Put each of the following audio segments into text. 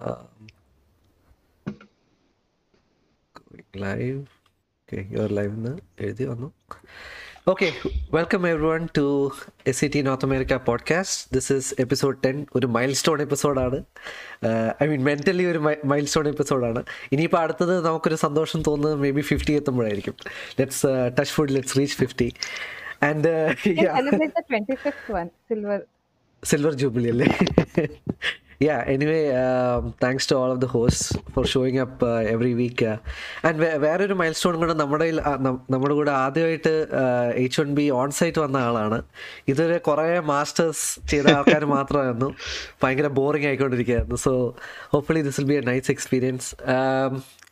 Um, going live. Okay, you're live now. എഴുതി വന്നു. Okay welcome everyone to S C T North America podcast this is episode ten ഒരു milestone എപ്പിസോഡാണ് I mean mentally ഒരു milestone എപ്പിസോഡാണ് ഇനിയിപ്പോൾ അടുത്തത് നമുക്കൊരു സന്തോഷം തോന്നുന്നത് maybe fifty എത്തുമ്പോഴായിരിക്കും let's touch food let's reach fifty and silver jubilee 25th silver jubilee അല്ലേ yeah anyway thanks to all of the host for showing up every week and വേറൊരു milestone കൂടെ നമ്മുടെ നമ്മുടെ കൂടെ ആദ്യമായിട്ട് H one B on site വന്ന ആളാണ്. ഇതുവരെ കുറേ മാസ്റ്റേഴ്സ് ചെയ്ത ആൾക്കാർ മാത്രമായിരുന്നു. ഭയങ്കര boring ആയിക്കൊണ്ടിരിക്കുകയായിരുന്നു. So hopefully this will be a nice experience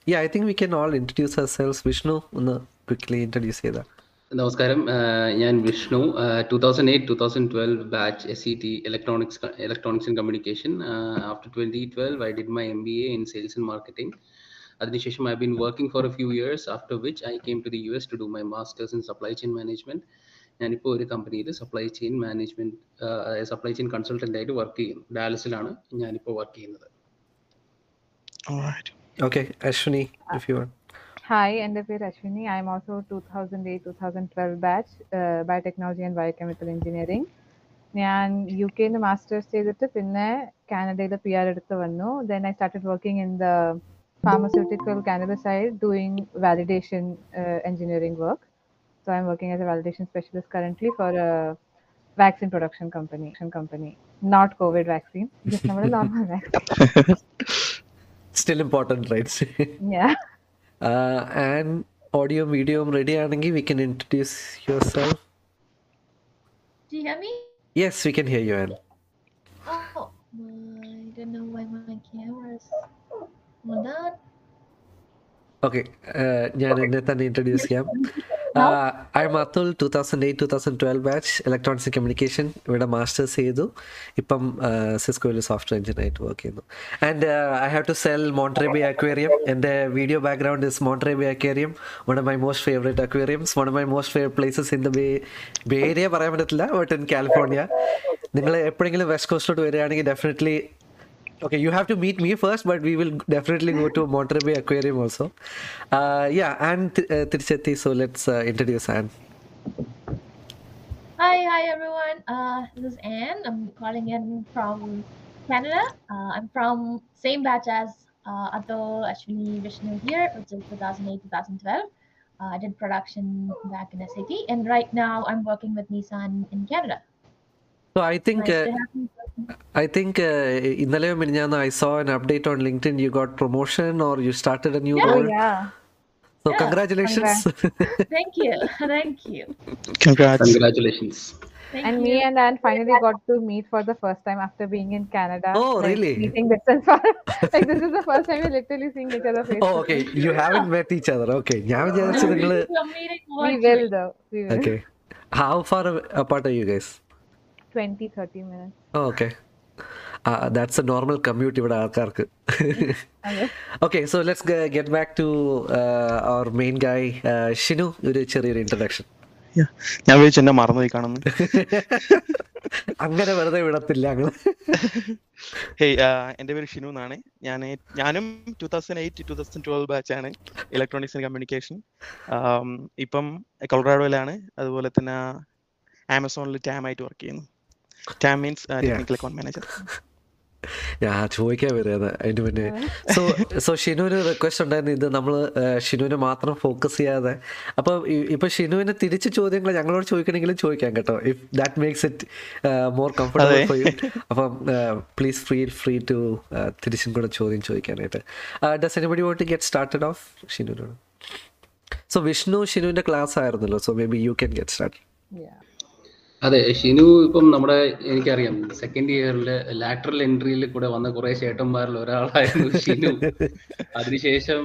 yeah I think we can all introduce ourselves Vishnu ഒന്ന് ക്വിക്ക്ലി ഇൻട്രൊഡ്യൂസ് ചെയ്താൽ നമസ്കാരം. ഞാൻ Vishnu. Two thousand eight two thousand twelve batch S C T electronics electronics and communication after twenty twelve I did my M B A in sales and marketing അതിനുശേഷം I been working for a few years after which I came to the U S to do my master's in supply chain management ഞാനിപ്പോൾ ഒരു കമ്പനിയിൽ supply chain management supply chain consultant ആയിട്ട് work ചെയ്യുന്നു. ഡാലസിലാണ് ഞാനിപ്പോൾ work ചെയ്യുന്നത്. Okay Ashwini if you want Hi, എൻ്റെ പേര് Ashwini I am also two thousand eight to thousand twelve batch biotechnology and biochemical engineering ഞാൻ യു കെന്ന് മാസ്റ്റേഴ്സ് ചെയ്തിട്ട് പിന്നെ കാനഡയിൽ പി ആർ എടുത്ത് വന്നു then I started working in the pharmaceutical cannabis side doing validation uh, engineering work. So I'm working as a validation specialist currently for a vaccine production company. company. Not COVID vaccine, just normal normal vaccine. Still important rights Yeah. And audio video ready ആണെങ്കിൽ we can introduce yourself Do you hear me? Yes we can hear you and Oh, I don't know why my camera's hold on. Okay ഞാൻ എന്നെ തന്നെ introduce ചെയ്യാം I am Atul two thousand eight two thousand twelve batch electronics and communication ഇവിടെ masters ചെയ്തു. ഇപ്പം സിസ്കോയിൽ software engineer ആയിട്ട് work ചെയ്യുന്നു. And I have to sell Monterey Bay aquarium എന്റെ video background is Monterey Bay aquarium one of my most favourite aquariums one of my most favourite places in the bay bay area പറയാൻ പറ്റത്തില്ല but in California നിങ്ങൾ എപ്പോഴെങ്കിലും west കോസ്റ്റിലോട്ട് വരികയാണെങ്കിൽ definitely Okay, you have to meet me first, but we will definitely go to Monterey Aquarium also. Uh, yeah, and uh, Trichetti, so let's uh, introduce Anne. Hi, hi everyone. Uh, this is Anne. I'm calling in from Canada. Uh, I'm from same batch as uh, Atul Ashwini Vishnu here, which is 2008-2012. Uh, I did production back in SAT, and right now I'm working with Nissan in Canada. So I think Nice I think uh, Innale Minyana, I saw an update on LinkedIn. You got promotion or you started a new yeah, role. Yeah. So yeah. congratulations. Thank you. Thank you. Congrats. Congratulations. Thank and you. me and Anne finally got to meet for the first time after being in Canada. Oh, like, really? Meeting distance for like this is the first time we're literally seeing each other face. Oh, okay. You haven't met each other. Okay. we will though. We will. Okay. How far apart are you guys? 20, 30 minutes. Okay okay. Uh that's a normal commute ഇവിടെ ആൾക്കാർക്ക്. Okay so let's get back to our main guy Shinu ഒരു ചെറിയൊരു introduction Yeah. ഞാൻ വിളിച്ചു എന്നെ മറന്നുപോയി കാണുന്നു അങ്ങനെ വെറുതെ വിടത്തില്ല എന്റെ ഹേയ് എന്റെ പേര് ഷിനു എന്നാണ് ഞാൻ ഞാനും two thousand eight two thousand twelve batch ആണ് ഇലക്ട്രോണിക്സ് ആൻഡ് കമ്മ്യൂണിക്കേഷൻ ഇപ്പം കൊളറാഡോയിലാണ് അതുപോലെ തന്നെ ആമസോണിൽ ടാം ആയിട്ട് വർക്ക് ചെയ്യുന്നു TAM means technical account manager ഞാൻ ചോദിക്കാൻ വരുന്നത് അതിന് മുന്നേ. സോ സോ ഷിനുവിന് റിക്വസ്റ്റ് ഉണ്ടായിരുന്നു. ഇത് നമ്മൾ ഷിനുവിനെ മാത്രം ഫോക്കസ് ചെയ്യാതെ. അപ്പോൾ ഇപ്പൊ ഷിനുവിന് തിരിച്ച് ചോദ്യങ്ങൾ ഞങ്ങളോട് ചോദിക്കണമെങ്കിലും ചോദിക്കാം കേട്ടോ. If that makes it more comfortable. For you അപ്പം പ്ലീസ് ഫ്രീ ഫ്രീ ടു തിരിച്ചും കൂടെ ചോദ്യം ചോദിക്കാനായിട്ട്. Does anybody want get started off ഷിനുവിനോട്. So Vishnu ഷിനുവിന്റെ ക്ലാസ് ആയിരുന്നല്ലോ. So maybe you can get start Yeah. അതെ ഷിനു ഇപ്പം നമ്മുടെ എനിക്കറിയാം സെക്കൻഡ് ഇയറിൽ ലാറ്ററൽ എൻട്രിയിൽ കൂടെ വന്ന കുറെ ചേട്ടന്മാരിൽ ഒരാളായിരുന്നു ഷിനു. അതിനുശേഷം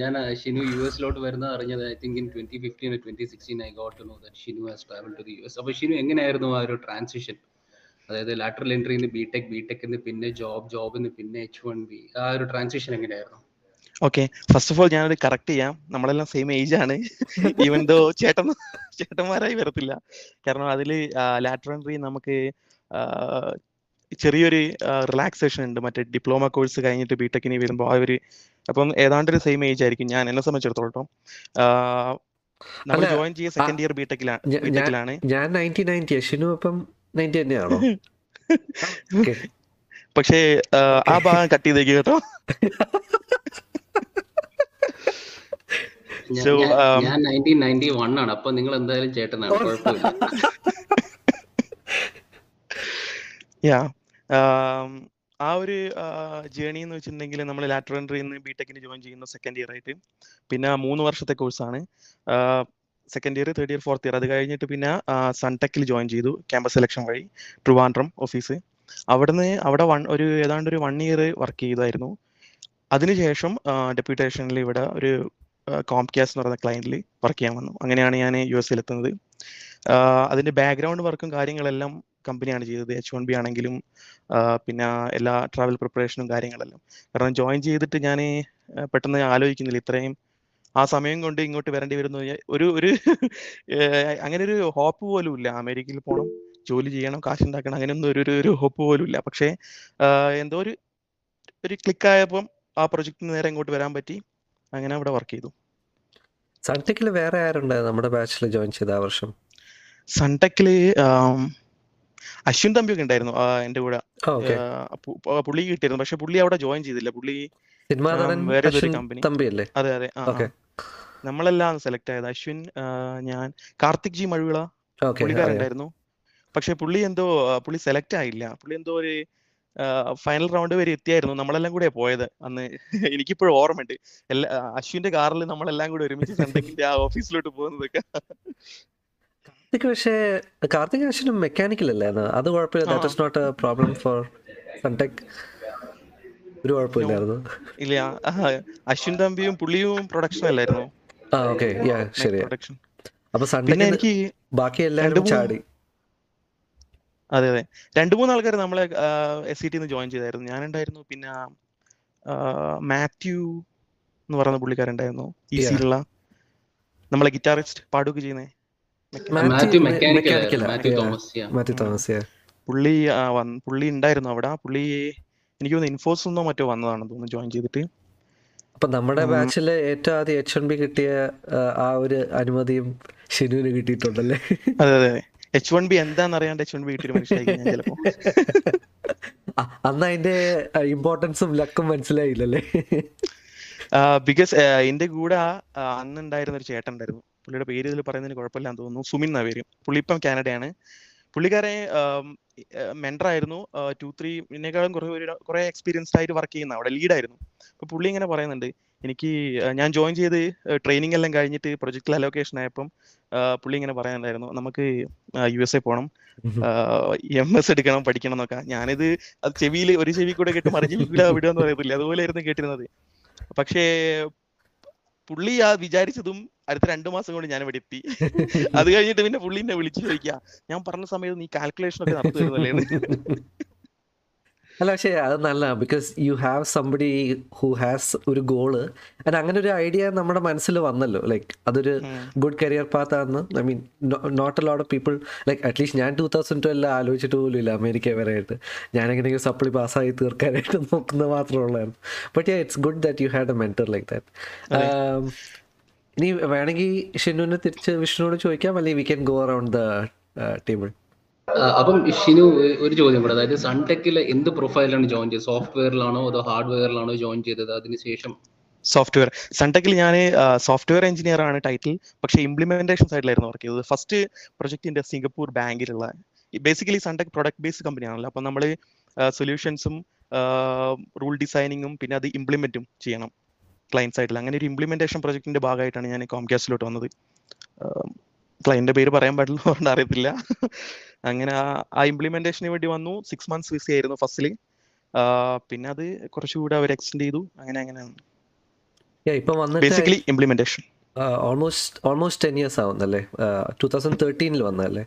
ഞാൻ ഷിനു യു എസിലോട്ട് വരുന്നത് അറിഞ്ഞത് I think in twenty fifteen twenty sixteen I got to know that Shinu has travel to the U S അപ്പൊ ഷിനു എങ്ങനെയായിരുന്നു ആ ഒരു ട്രാൻസിഷൻ അതായത് ലാറ്ററൽ എൻട്രിന്ന് ബി ടെക് ബി ടെക്കിന്ന് പിന്നെ ജോബ് ജോബിന്ന് പിന്നെ എച്ച് വൺ ബി ആ ഒരു ട്രാൻസിഷൻ എങ്ങനെയായിരുന്നു? ഓക്കെ ഫസ്റ്റ് ഓഫ് ഓൾ ഞാനത് കറക്റ്റ് ചെയ്യാം. നമ്മളെല്ലാം സെയിം ഏജ് ആണ്. ഈവൻ ദോ ചേട്ടൻ ചേട്ടന്മാരായി വരത്തില്ല. കാരണം അതിൽ ലാറ്റർ എൻട്രി നമുക്ക് ചെറിയൊരു റിലാക്സേഷൻ ഉണ്ട്. മറ്റേ ഡിപ്ലോമ കോഴ്സ് കഴിഞ്ഞിട്ട് ബിടെക്കിന് വരുമ്പോൾ ആ ഒരു അപ്പം ഏതാണ്ട് ഒരു സെയിം ഏജ് ആയിരിക്കും. ഞാൻ എന്നെ സംബന്ധിച്ചിടത്തോളം. നമ്മൾ ജോയിൻ ചെയ്യ സെക്കൻഡ് ഇയർ ബിടെക്കിലാണ് ഞാൻ- ബിടെക്കിലാണ് ഞാൻ നയന്റി നയന്റി ഷിനു അപ്പം നയന്റി തന്നെയാണോ ഓക്കെ പക്ഷേ ആ ഭാഗം കട്ട് ചെയ്തേക്ക് കേട്ടോ. ഞാൻ- um, ഞാൻ നയന്റീൻ നയന്റി വൺ ആണ്. അപ്പൊ നിങ്ങൾ എന്തായാലും ചേട്ടനാണ് കുഴപ്പമില്ല. യാ ആ ഒരു ജേണി എന്ന് വെച്ചിട്ടുണ്ടെങ്കിൽ നമ്മൾ ലാറ്റർ എൻട്രി നിന്ന് ബിടെക്കിന് ജോയിൻ ചെയ്യുന്ന സെക്കൻഡ് ഇയർ ആയിട്ട്. പിന്നെ മൂന്ന് വർഷത്തെ കോഴ്സാണ് second year third year fourth year അത് കഴിഞ്ഞിട്ട് പിന്നെ സൺടെക്കിൽ ജോയിൻ ചെയ്തു. ക്യാമ്പസ് സെലക്ഷൻ വഴി. ട്രിവാൻഡ്രം ഓഫീസ് അവിടുന്ന് അവിടെ വൺ ഒരു ഏതാണ്ട് ഒരു വൺ ഇയർ വർക്ക് ചെയ്തായിരുന്നു. അതിനുശേഷം ഡെപ്യൂട്ടേഷനിൽ ഇവിടെ ഒരു കോംക്യാസ് എന്ന് പറയുന്ന ക്ലയന്റിൽ വർക്ക് ചെയ്യാൻ വന്നു. അങ്ങനെയാണ് ഞാൻ യു എസിൽ എത്തുന്നത്. അതിന്റെ ബാക്ക്ഗ്രൗണ്ട് വർക്കും കാര്യങ്ങളെല്ലാം കമ്പനിയാണ് ചെയ്തത്. എച്ച് വൺ ബി ആണെങ്കിലും പിന്നെ എല്ലാ ട്രാവൽ പ്രിപ്പറേഷനും കാര്യങ്ങളെല്ലാം. കാരണം ജോയിൻ ചെയ്തിട്ട് ഞാൻ പെട്ടെന്ന് ആലോചിക്കുന്നില്ല. ഇത്രയും ആ സമയം കൊണ്ട് ഇങ്ങോട്ട് വരേണ്ടി വരുന്നു. ഒരു ഒരു അങ്ങനെ ഒരു ഹോപ്പ് പോലും ഇല്ല. അമേരിക്കയിൽ പോകണം ജോലി ചെയ്യണം കാശ് ഉണ്ടാക്കണം അങ്ങനെയൊന്നും ഒരു- ഒരു ഹോപ്പ് പോലും ഇല്ല. പക്ഷേ എന്തോ ഒരു ഒരു ക്ലിക്കായപ്പം ആ പ്രൊജക്റ്റിന് നേരെ ഇങ്ങോട്ട് വരാൻ പറ്റി. അങ്ങനെ അവിടെ വർക്ക് ചെയ്തു. സൺടെക്കിൽ വേറെ ആരുണ്ട് നമ്മുടെ ബാച്ചിൽ ജോയിൻ ചെയ്ത ആ വർഷം? സൺടെക്കിൽ അശ്വിൻ തമ്പിയൊക്കെ ഉണ്ടായിരുന്നു എന്റെ കൂടെ. പുള്ളി കിട്ടിയിരുന്നു പക്ഷെ പുള്ളി അവിടെ ജോയിൻ ചെയ്തില്ല. പുള്ളി വേറെ ഒരു കമ്പനി അതെ അതെ. നമ്മളെല്ലാം സെലക്ട് ആയത് അശ്വിൻ ഞാൻ കാർത്തിക് ജി മഴുവിള പുള്ളിക്കാരുണ്ടായിരുന്നു പക്ഷെ പുള്ളി എന്തോ പുള്ളി സെലക്ട് ആയില്ല. പുള്ളി എന്തോ ഒരു ഫൈനൽ റൗണ്ട് വരെ എത്തിയായിരുന്നു. നമ്മളെല്ലാം കൂടെ പോയത്. അന്ന് എനിക്കിപ്പോഴും ഓർമ്മയുണ്ട്. എല്ലാ അശ്വിന്റെ കാറിൽ നമ്മളെല്ലാം കൂടെ ഒരുമിച്ച് സൺടെക്കിന്റെ ആ ഓഫീസിലോട്ട് പോകുന്നതൊക്കെ. കാർത്തിക് പക്ഷേ കാർത്തിക് അശ്വിനും മെക്കാനിക്കൽ അല്ലായിരുന്നു അത് കുഴപ്പമില്ല. That is not a problem for SunTec ഒരു കുഴപ്പമില്ലായിരുന്നു. ഇല്ല. അശ്വിൻ തമ്പിയും പുള്ളിയും പ്രൊഡക്ഷൻ അല്ലായിരുന്നു? ആ ഓക്കെ ശരി പ്രൊഡക്ഷൻ അപ്പൊ സൺഡേ എനിക്ക് ബാക്കി എല്ലാവരും ചാടി. അതെ അതെ. രണ്ടു മൂന്ന് ആൾക്കാർ നമ്മളെ എസ് സി ടിന്ന് ജോയിൻ ചെയ്തായിരുന്നു. ഞാനുണ്ടായിരുന്നു പിന്നെ മാത്യു എന്ന് പറയുന്ന പുള്ളിക്കാരുണ്ടായിരുന്നു ഈസിയിലുള്ള നമ്മളെ ഗിറ്റാറിസ്റ്റ് പാടുക ചെയ്യുന്നേ. പുള്ളി പുള്ളി ഉണ്ടായിരുന്നു അവിടെ. പുള്ളി എനിക്ക് തോന്നുന്നു ഇൻഫോസ് എന്നോ മറ്റോ വന്നതാണെന്ന് തോന്നുന്നു ജോയിൻ ചെയ്തിട്ട്. അപ്പൊ നമ്മുടെ. ബാച്ചിൽ ഏറ്റവും ആദ്യം എച്ച് എൻ ബി കിട്ടിയ ആ, ആ ഒരു അനുമതിയും ഷിനുവിന് കിട്ടിയിട്ടുണ്ടല്ലേ? അതെ അതെ. എച്ച് വൺ ബി എന്താന്ന് അറിയാണ്ട് എച്ച് വൺ ബി കിട്ടിയൊരു ഞാൻ ചിലപ്പോ. അന്ന് അതിന്റെ ഇമ്പോർട്ടൻസും ലക്കും മനസ്സിലായില്ലല്ലേ? ബിക്കോസ് എന്റെ കൂടെ അന്നുണ്ടായിരുന്ന അന്ന് ഉണ്ടായിരുന്ന ഒരു ചേട്ടൻ ഉണ്ടായിരുന്നു. പുള്ളിയുടെ പേര് ഇതിൽ പറയുന്നതിന് കുഴപ്പമില്ലാന്ന് തോന്നുന്നു. സുമിൻ എന്നാ പേര്. പുള്ളി ഇപ്പം കാനഡയാണ്. പുള്ളിക്കാരെ മെൻഡർ ആയിരുന്നു. ടു ത്രീ ഇതിനേക്കാളും കുറെ കുറെ എക്സ്പീരിയൻസ്ഡ് ആയിട്ട് വർക്ക് ചെയ്യുന്ന അവിടെ ലീഡായിരുന്നു അപ്പൊ പുള്ളി ഇങ്ങനെ പറയുന്നുണ്ട് എനിക്ക് ഞാൻ ജോയിൻ ചെയ്ത് ട്രെയിനിങ് എല്ലാം കഴിഞ്ഞിട്ട് പ്രൊജക്റ്റിൽ അലോക്കേഷൻ ആയപ്പം പുള്ളി ഇങ്ങനെ പറയാനുണ്ടായിരുന്നു നമുക്ക് യു എസ് എ പോകണം എം എസ് എടുക്കണം പഠിക്കണം എന്നൊക്കെ. ഞാനിത് അത് ചെവിയിൽ ഒരു ചെവി കൂടെ കേട്ട് മറു ചെവി കൂടെ വിടുക എന്ന് പറയത്തില്ല. അതുപോലെയായിരുന്നു കേട്ടിരുന്നത്. പക്ഷേ പുള്ളി ആ വിചാരിച്ചതും അടുത്ത രണ്ടു മാസം കൊണ്ട് ഞാൻ ഇവിടെ എത്തി. അത് കഴിഞ്ഞിട്ട് പിന്നെ പുള്ളി എന്നെ വിളിച്ചു ചോദിക്കുക ഞാൻ പറഞ്ഞ സമയത്ത് നീ കാൽക്കുലേഷൻ ഒക്കെ നടത്തുന്നല്ലേ അല്ല പക്ഷേ അത് നല്ല because you have somebody who has ഒരു ഗോൾ ആൻഡ് അങ്ങനെ ഒരു ഐഡിയ നമ്മുടെ മനസ്സിൽ വന്നല്ലോ. ലൈക്ക് അതൊരു ഗുഡ് കരിയർ പാത്ത് ആണെന്ന് I mean not a lot of people like at least ഞാൻ ടൂ തൗസൻഡ് ട്വൽവ് ആലോചിച്ചിട്ട് പോലും ഇല്ല അമേരിക്ക വരെയായിട്ട് ഞാൻ എങ്ങനെയെങ്കിലും സപ്ലി പാസ്സായി തീർക്കാനായിട്ട് നോക്കുന്നത് മാത്രമേ ഉള്ളായിരുന്നു. But yeah it's good that you had a mentor like that ഇനി വേണമെങ്കിൽ ഷിനുവിനെ തിരിച്ച് വിഷ്ണുവിനോട് ചോദിക്കാം അല്ലെങ്കിൽ we can go around the table അപ്പം ഷിനു ഒരു ചോദ്യം കൂടെ. അതായത് സൺടെക്കിൽ എന്ത് പ്രൊഫൈലാണ് ജോയിൻ ചെയ്തത്? സോഫ്റ്റ്വെയറിലാണോ അതോ ഹാർഡ്വെയറിലാണോ ജോയിൻ ചെയ്തത് അതിനുശേഷം? സോഫ്റ്റ്വെയർ. സൺടെക്കിൽ ഞാൻ സോഫ്റ്റ്വെയർ എഞ്ചിനീയർ ആണ് ടൈറ്റിൽ പക്ഷേ ഇംപ്ലിമെന്റേഷൻ സൈഡിലായിരുന്നു വർക്ക് ചെയ്തത്. ഫസ്റ്റ് പ്രൊജക്ടിന്റെ സിംഗപ്പൂർ ബാങ്കിലുള്ള ബേസിക്കലി സൺടെക് പ്രൊഡക്ട് ബേസ്ഡ് കമ്പനിയാണല്ലോ അപ്പം നമ്മൾ സൊല്യൂഷൻസും റൂൾ ഡിസൈനിങ്ങും പിന്നെ അത് ഇംപ്ലിമെന്റും ചെയ്യണം ക്ലയന്റ് സൈഡിൽ അങ്ങനെ ഒരു ഇംപ്ലിമെന്റേഷൻ പ്രൊജക്ടിന്റെ ഭാഗമായിട്ടാണ് ഞാൻ കോംകാസ്റ്റിലോട്ട് വന്നത്. ക്ലയന്റിന്റെ പേര് പറയാൻ പാടില്ല അറിയത്തില്ല. അങ്ങനെ ആ- ഇംപ്ലിമെന്റേഷന് വേണ്ടി വന്നു. സിക്സ് മന്ത്സ് വിസ ആയിരുന്നു ഫസ്റ്റിൽ പിന്നെ അത് കുറച്ചുകൂടെ അവർ എക്സ്റ്റെൻഡ് ചെയ്തു. അങ്ങനെ അങ്ങനെ. Basically implementation almost almost ten years ആവുന്നല്ലേ? Two thousand തേർട്ടീനിൽ വന്നല്ലേ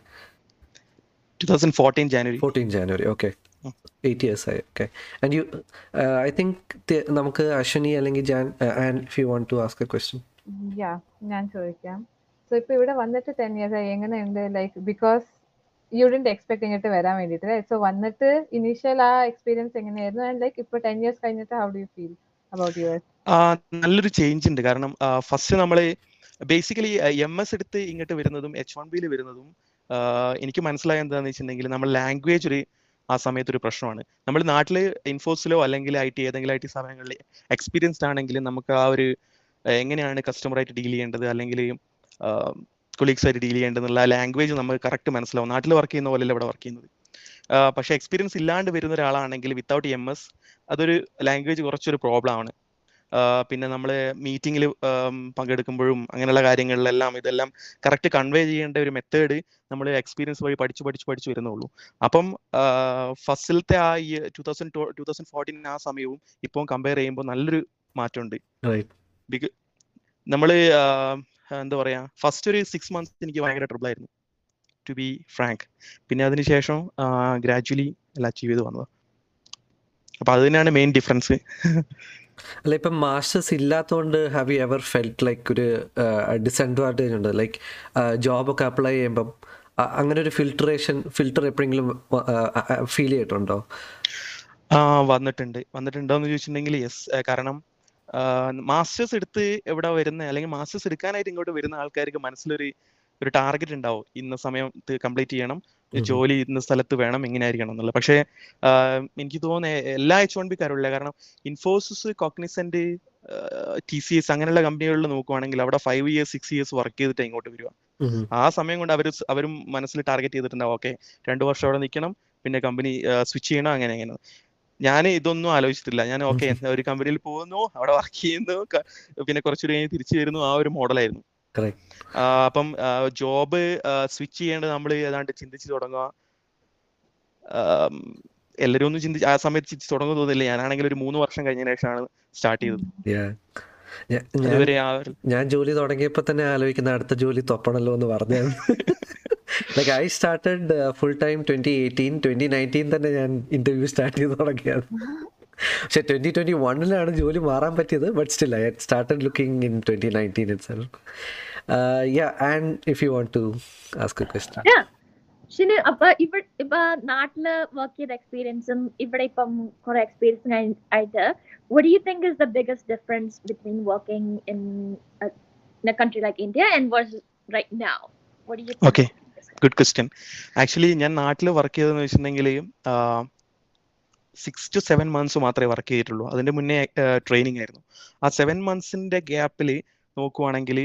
two thousand fourteen January fourteen January okay eight years ആയി okay and you I think നമുക്ക് അശ്വനി അല്ലെങ്കിൽ Jan and if you want to ask a question yeah ഞാൻ ചോദിക്കാം. So ഇപ്പൊ ഇവിടെ വന്നിട്ട് ടെൻ ഇയേഴ്സ് ആയി. എങ്ങനെയുണ്ട് like because you didn't expect ചെയ്തിട്ട് വരാൻ വേണ്ടിയിട്ട്. സോ വന്നിട്ട് ഇനീഷ്യൽ ആ എക്സ്പീരിയൻസ് എങ്ങനെയായിരുന്നു? ആൻഡ് ലൈക്ക് ഇപ്പൊ ടെൻ ഇയേഴ്സ് കഴിഞ്ഞിട്ട് how do you feel about your നല്ലൊരു ചേഞ്ച് ഉണ്ട്. കാരണം ഫസ്റ്റ് നമ്മൾ ബേസിക്കലി എം എസ് എടുത്ത് ഇങ്ങോട്ട് വരുന്നതും എച്ച് വൺ ബിയിൽ വരുന്നതും എനിക്ക് മനസ്സിലായ എന്താണെന്ന് വെച്ചിട്ടുണ്ടെങ്കിൽ നമ്മൾ ലാംഗ്വേജ് ഒരു ആ സമയത്ത് ഒരു പ്രശ്നമാണ്. നമ്മൾ നാട്ടിൽ ഇൻഫോസിലോ അല്ലെങ്കിൽ ഐ ടി ഏതെങ്കിലും ഐ ടി സ്ഥാപനങ്ങളിൽ എക്സ്പീരിയൻസ്ഡ് ആണെങ്കിൽ നമുക്ക് ആ ഒരു എങ്ങനെയാണ് കസ്റ്റമറായിട്ട് ഡീൽ ചെയ്യേണ്ടത്? അല്ലെങ്കിൽ കൊളീഗ്സ് ആയിട്ട് ഡീൽ ചെയ്യേണ്ടതെന്നുള്ള ലാംഗ്വേജ് നമുക്ക് കറക്റ്റ് മനസ്സിലാവും. നാട്ടിൽ വർക്ക് ചെയ്യുന്ന പോലെയല്ല ഇവിടെ വർക്ക് ചെയ്യുന്നത്. പക്ഷേ എക്സ്പീരിയൻസ് ഇല്ലാണ്ട് വരുന്ന ഒരാളാണെങ്കിൽ വിത്തൗട്ട് എം എസ് അതൊരു ലാംഗ്വേജ് കുറച്ചൊരു പ്രോബ്ലം ആണ്. പിന്നെ നമ്മൾ മീറ്റിങ്ങിൽ പങ്കെടുക്കുമ്പോഴും അങ്ങനെയുള്ള കാര്യങ്ങളിലെല്ലാം ഇതെല്ലാം കറക്റ്റ് കൺവേ ചെയ്യേണ്ട ഒരു മെത്തേഡ് നമ്മൾ എക്സ്പീരിയൻസ് വഴി പഠിച്ചു പഠിച്ചു പഠിച്ചു വരുന്നുള്ളൂ. അപ്പം ഫസ്റ്റിലത്തെ ആ ഈ two thousand two thousand fourteen ആ സമയവും ഇപ്പം കമ്പയർ ചെയ്യുമ്പോൾ നല്ലൊരു മാറ്റമുണ്ട്. നമ്മൾ എന്താ പറയാ ഫസ്റ്റ് ഒരു സിക്സ് മന്ത്സ് എനിക്ക് ഭയങ്കര ട്രിബിൾ ആയിരുന്നു ടു ബി ഫ്രാങ്ക് പിന്നെ അതിനുശേഷം ഗ്രാജുവലി എല്ലാം അച്ചീവ് ചെയ്ത് വന്നത്. അപ്പൊ അത് തന്നെയാണ് മെയിൻ ഡിഫറൻസ് അല്ല ഇപ്പം മാസ്റ്റേഴ്സ് ഇല്ലാത്തതുകൊണ്ട് have you ever felt like ഒരു ഡിസഡ്വാന്റേജ് ഉണ്ട്? ലൈക്ക് ജോബൊക്കെ അപ്ലൈ ചെയ്യുമ്പം അങ്ങനെ ഒരു ഫിൽട്രേഷൻ ഫിൽട്ടർ എപ്പോഴെങ്കിലും ഫീൽ ചെയ്തിട്ടുണ്ടോ? വന്നിട്ടുണ്ട് വന്നിട്ടുണ്ടോ. എന്ന് ചോദിച്ചിട്ടുണ്ടെങ്കിൽ യെസ് കാരണം മാസ്റ്റേഴ്സ് എടുത്ത് എവിടെ വരുന്ന? അല്ലെങ്കിൽ മാസ്റ്റേഴ്സ് എടുക്കാനായിട്ട് ഇങ്ങോട്ട് വരുന്ന ആൾക്കാർക്ക് മനസ്സിലൊരു ഒരു ടാർഗറ്റ് ഉണ്ടാവും. ഇന്ന സമയം കംപ്ലീറ്റ് ചെയ്യണം. ജോലി ഇന്ന സ്ഥലത്ത് വേണം എങ്ങനെ ആയിരിക്കണം എന്നുള്ളത്. പക്ഷേ എനിക്ക് തോന്നുന്നത് എല്ലാ എച്ച് വൺ ബി കാരുള്ള കാരണം Infosys Cognizant T C S അങ്ങനെയുള്ള കമ്പനികളിൽ നോക്കുവാണെങ്കിൽ അവിടെ five years six years work ചെയ്തിട്ട് ഇങ്ങോട്ട് വരിക. ആ സമയം കൊണ്ട് അവർ അവരും മനസ്സിൽ ടാർഗറ്റ് ചെയ്തിട്ടുണ്ടാവും. ഓക്കെ രണ്ടു വർഷം അവിടെ നിൽക്കണം. പിന്നെ കമ്പനി സ്വിച്ച് ചെയ്യണം അങ്ങനെ അങ്ങനെ. ഞാൻ ഇതൊന്നും ആലോചിച്ചിട്ടില്ല. ഞാൻ ഓക്കെ ഒരു കമ്പനിയിൽ പോകുന്നു അവിടെ വർക്ക് ചെയ്യുന്നു പിന്നെ കുറച്ചു കഴിഞ്ഞ് തിരിച്ചു വരുന്നു ആ ഒരു മോഡലായിരുന്നു. അപ്പം ജോബ് സ്വിച്ച് ചെയ്യേണ്ടത് നമ്മൾ ഏതാണ്ട് ചിന്തിച്ചു തുടങ്ങുക. എല്ലാരും എല്ലാവരും ഒന്നും ചിന്തിച്ച് ആ സമയത്ത് ചിന്തിച്ച് തുടങ്ങുക തോന്നില്ല ഞാനാണെങ്കിൽ ഒരു മൂന്ന് വർഷം കഴിഞ്ഞ ശേഷമാണ് സ്റ്റാർട്ട് ചെയ്തത്. ഞാൻ ജോലി തുടങ്ങിയപ്പോ തന്നെ ആലോചിക്കുന്ന അടുത്ത ജോലി തൊപ്പണല്ലോ എന്ന് പറഞ്ഞായിരുന്നു like I started full time twenty eighteen twenty nineteen തന്നെ ഞാൻ ഇന്റർവ്യൂ സ്റ്റാർട്ട് ചെയ്ത് തുടങ്ങിയത് പക്ഷെ ട്വന്റി ട്വന്റി വണ്ണിലാണ് ജോലി മാറാൻ പറ്റിയത് but still I started looking in twenty nineteen itself yeah and if you want to ask a question Yeah. ഷിന് അപ്പൊ ഇവിടെ ഇപ്പൊ നാട്ടിൽ വർക്ക് ചെയ്ത എക്സ്പീരിയൻസും ഇവിടെ ഇപ്പം കുറെ എക്സ്പീരിയൻസ് ആയിട്ട് what do you think is the biggest difference between working in a, in a country like India and versus right now? What do you think? Okay. Good question actually ഞാൻ നാട്ടിൽ work ചെയ്തതെന്ന് വെച്ചിട്ടുണ്ടെങ്കിൽ six to seven months മാത്രമേ work ചെയ്തിട്ടുള്ളൂ. അതിന്റെ മുന്നേ training ആയിരുന്നു. ആ സെവൻ മന്ത്സിന്റെ ഗ്യാപ്പിൽ നോക്കുവാണെങ്കിൽ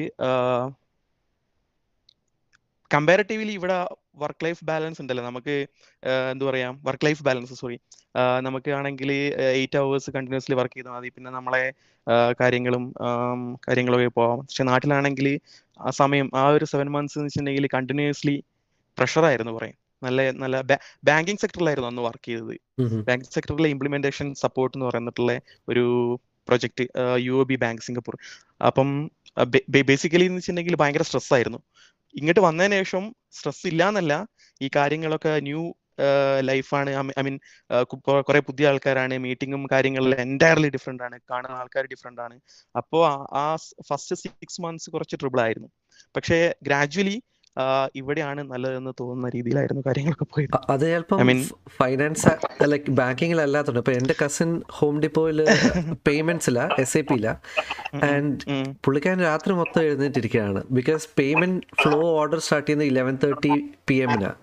കമ്പാരിറ്റീവ്ലി ഇവിടെ വർക്ക് ലൈഫ് ബാലൻസ് ഉണ്ടല്ലോ. നമുക്ക് എന്താ പറയാ? വർക്ക് ലൈഫ് ബാലൻസ് സോറി നമുക്ക് ആണെങ്കിൽ എയ്റ്റ് അവേഴ്സ് കണ്ടിന്യൂസ്ലി വർക്ക് ചെയ്താൽ മതി. പിന്നെ നമ്മളെ കാര്യങ്ങളും കാര്യങ്ങളൊക്കെ പോവാം. പക്ഷെ നാട്ടിലാണെങ്കിൽ ആ സമയം ആ ഒരു സെവൻ മന്ത്സ് എന്ന് വെച്ചിട്ടുണ്ടെങ്കിൽ കണ്ടിന്യൂസ്ലി പ്രഷറായിരുന്നു പറയും നല്ല നല്ല ബാങ്കിങ് സെക്ടറിലായിരുന്നു അന്ന് വർക്ക് ചെയ്തത്. ബാങ്കിങ് സെക്ടറിലെ ഇംപ്ലിമെന്റേഷൻ സപ്പോർട്ട് എന്ന് പറയുന്നിട്ടുള്ള ഒരു project U O B bank Singapore അപ്പം ബേസിക്കലി എന്ന് വെച്ചിട്ടുണ്ടെങ്കിൽ ഭയങ്കര സ്ട്രെസ് ആയിരുന്നു. ഇങ്ങോട്ട് വന്നതിന് ശേഷം സ്ട്രെസ് ഇല്ല എന്നല്ല ഈ കാര്യങ്ങളൊക്കെ ന്യൂ ലൈഫാണ് ഐ മീൻ കുറെ പുതിയ ആൾക്കാരാണ്. മീറ്റിങ്ങും കാര്യങ്ങളും എന്റയർലി ഡിഫറെന്റ് ആണ്. കാണുന്ന ആൾക്കാർ ഡിഫറെന്റ് ആണ്. അപ്പോൾ ആ ഫസ്റ്റ് സിക്സ് മന്ത്സ് കുറച്ച് ട്രിബിൾ ആയിരുന്നു. പക്ഷേ ഗ്രാജുവലി ഇവിടെയാണ് നല്ലതെന്ന് തോന്നുന്ന രീതിയിലായിരുന്നു കാര്യങ്ങളൊക്കെ പോയത്. അത് mean- ഫൈനാൻസ് ലൈക്ക് ബാങ്കിങ്ങിലല്ലാത്തുണ്ട് ഇപ്പൊ എന്റെ കസിൻ ഹോം ഡിപ്പോയിൽ പേയ്മെന്റ്സില എസ് ഐ പിയില ആൻഡ് പുള്ളിക്കാൻ പുള്ളിക്കാരൻ രാത്രി മൊത്തം എഴുന്നേറ്റിരിക്കുകയാണ്. Because payment flow order start ചെയ്യുന്നത് eleven thirty P എമ്മിനാണ്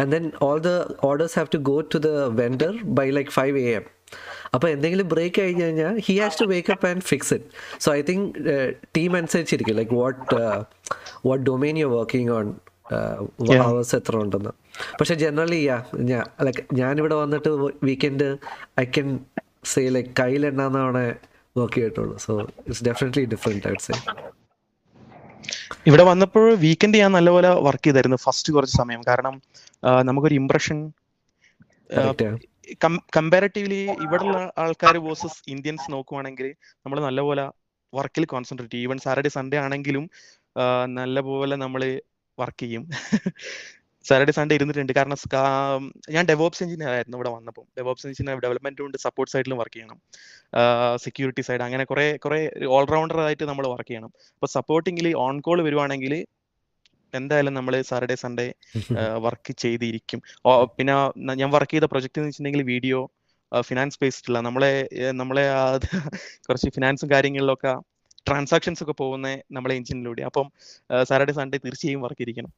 and then all the orders have to go to the vendor by like five A M അപ്പോൾ എന്തെങ്കിലും ബ്രേക്ക് കഴിഞ്ഞ് കഴിഞ്ഞാൽ he has to wake up and fix it so I think team അനുസരിച്ചിരിക്കും. Like what what domain you working on hours എത്ര ഉണ്ടെന്ന്. പക്ഷെ generally യാ ഞാൻ like ഞാനിവിടെ വന്നിട്ട് weekend I can say like കയ്യിലെണ്ണാന്നാണ് work ചെയ്തിട്ടുള്ളൂ. So it's definitely different I say ഇവിടെ വന്നപ്പോൾ വീക്കെൻഡ് ഞാൻ നല്ലപോലെ വർക്ക് ചെയ്തായിരുന്നു ഫസ്റ്റ് കുറച്ച് സമയം. കാരണം നമുക്കൊരു ഇംപ്രഷൻ കമ്പാരിറ്റീവ്ലി ഇവിടെയുള്ള ആൾക്കാർ വേഴ്സസ് ഇന്ത്യൻസ് നോക്കുവാണെങ്കിൽ നമ്മൾ നല്ലപോലെ വർക്കിൽ കോൺസെൻട്രേറ്റ് ചെയ്യും. ഈവൻ സാറ്റർഡേ സൺഡേ ആണെങ്കിലും നല്ലപോലെ നമ്മൾ വർക്ക് ചെയ്യും. സാറ്റർഡേ സൺഡേ ഇരുന്നിട്ടുണ്ട്. കാരണം ഞാൻ ഡെവോപ്സ് എഞ്ചിനീയർ ആയിരുന്നു ഇവിടെ വന്നപ്പോൾ ഡെവോപ്സ് എഞ്ചിനീയർ ഡെവലപ്മെന്റ് ഉണ്ട് സപ്പോർട്ട് സൈഡിലും വർക്ക് ചെയ്യണം. സെക്യൂരിറ്റി സൈഡ് അങ്ങനെ കുറെ കുറെ ഓൾറൗണ്ടർ ആയിട്ട് നമ്മൾ വർക്ക് ചെയ്യണം. അപ്പോൾ സപ്പോർട്ടിങ്ങിൽ ഓൺ കോൾ വരുവാണെങ്കിൽ എന്തായാലും നമ്മൾ സാറ്റർഡേ സൺഡേ വർക്ക് ചെയ്തിരിക്കും. പിന്നെ ഞാൻ വർക്ക് ചെയ്ത പ്രൊജക്ട് എന്ന് വെച്ചിട്ടുണ്ടെങ്കിൽ വീഡിയോ ഫിനാൻസ് ബേസ്ഡ് ഉള്ള നമ്മളെ നമ്മളെ കുറച്ച് ഫിനാൻസും കാര്യങ്ങളിലൊക്കെ ട്രാൻസാക്ഷൻസ് ഒക്കെ പോകുന്ന നമ്മളെ എഞ്ചിനിലൂടെ അപ്പം സാറ്റർഡേ സൺഡേ തീർച്ചയായും വർക്ക് ഇരിക്കണം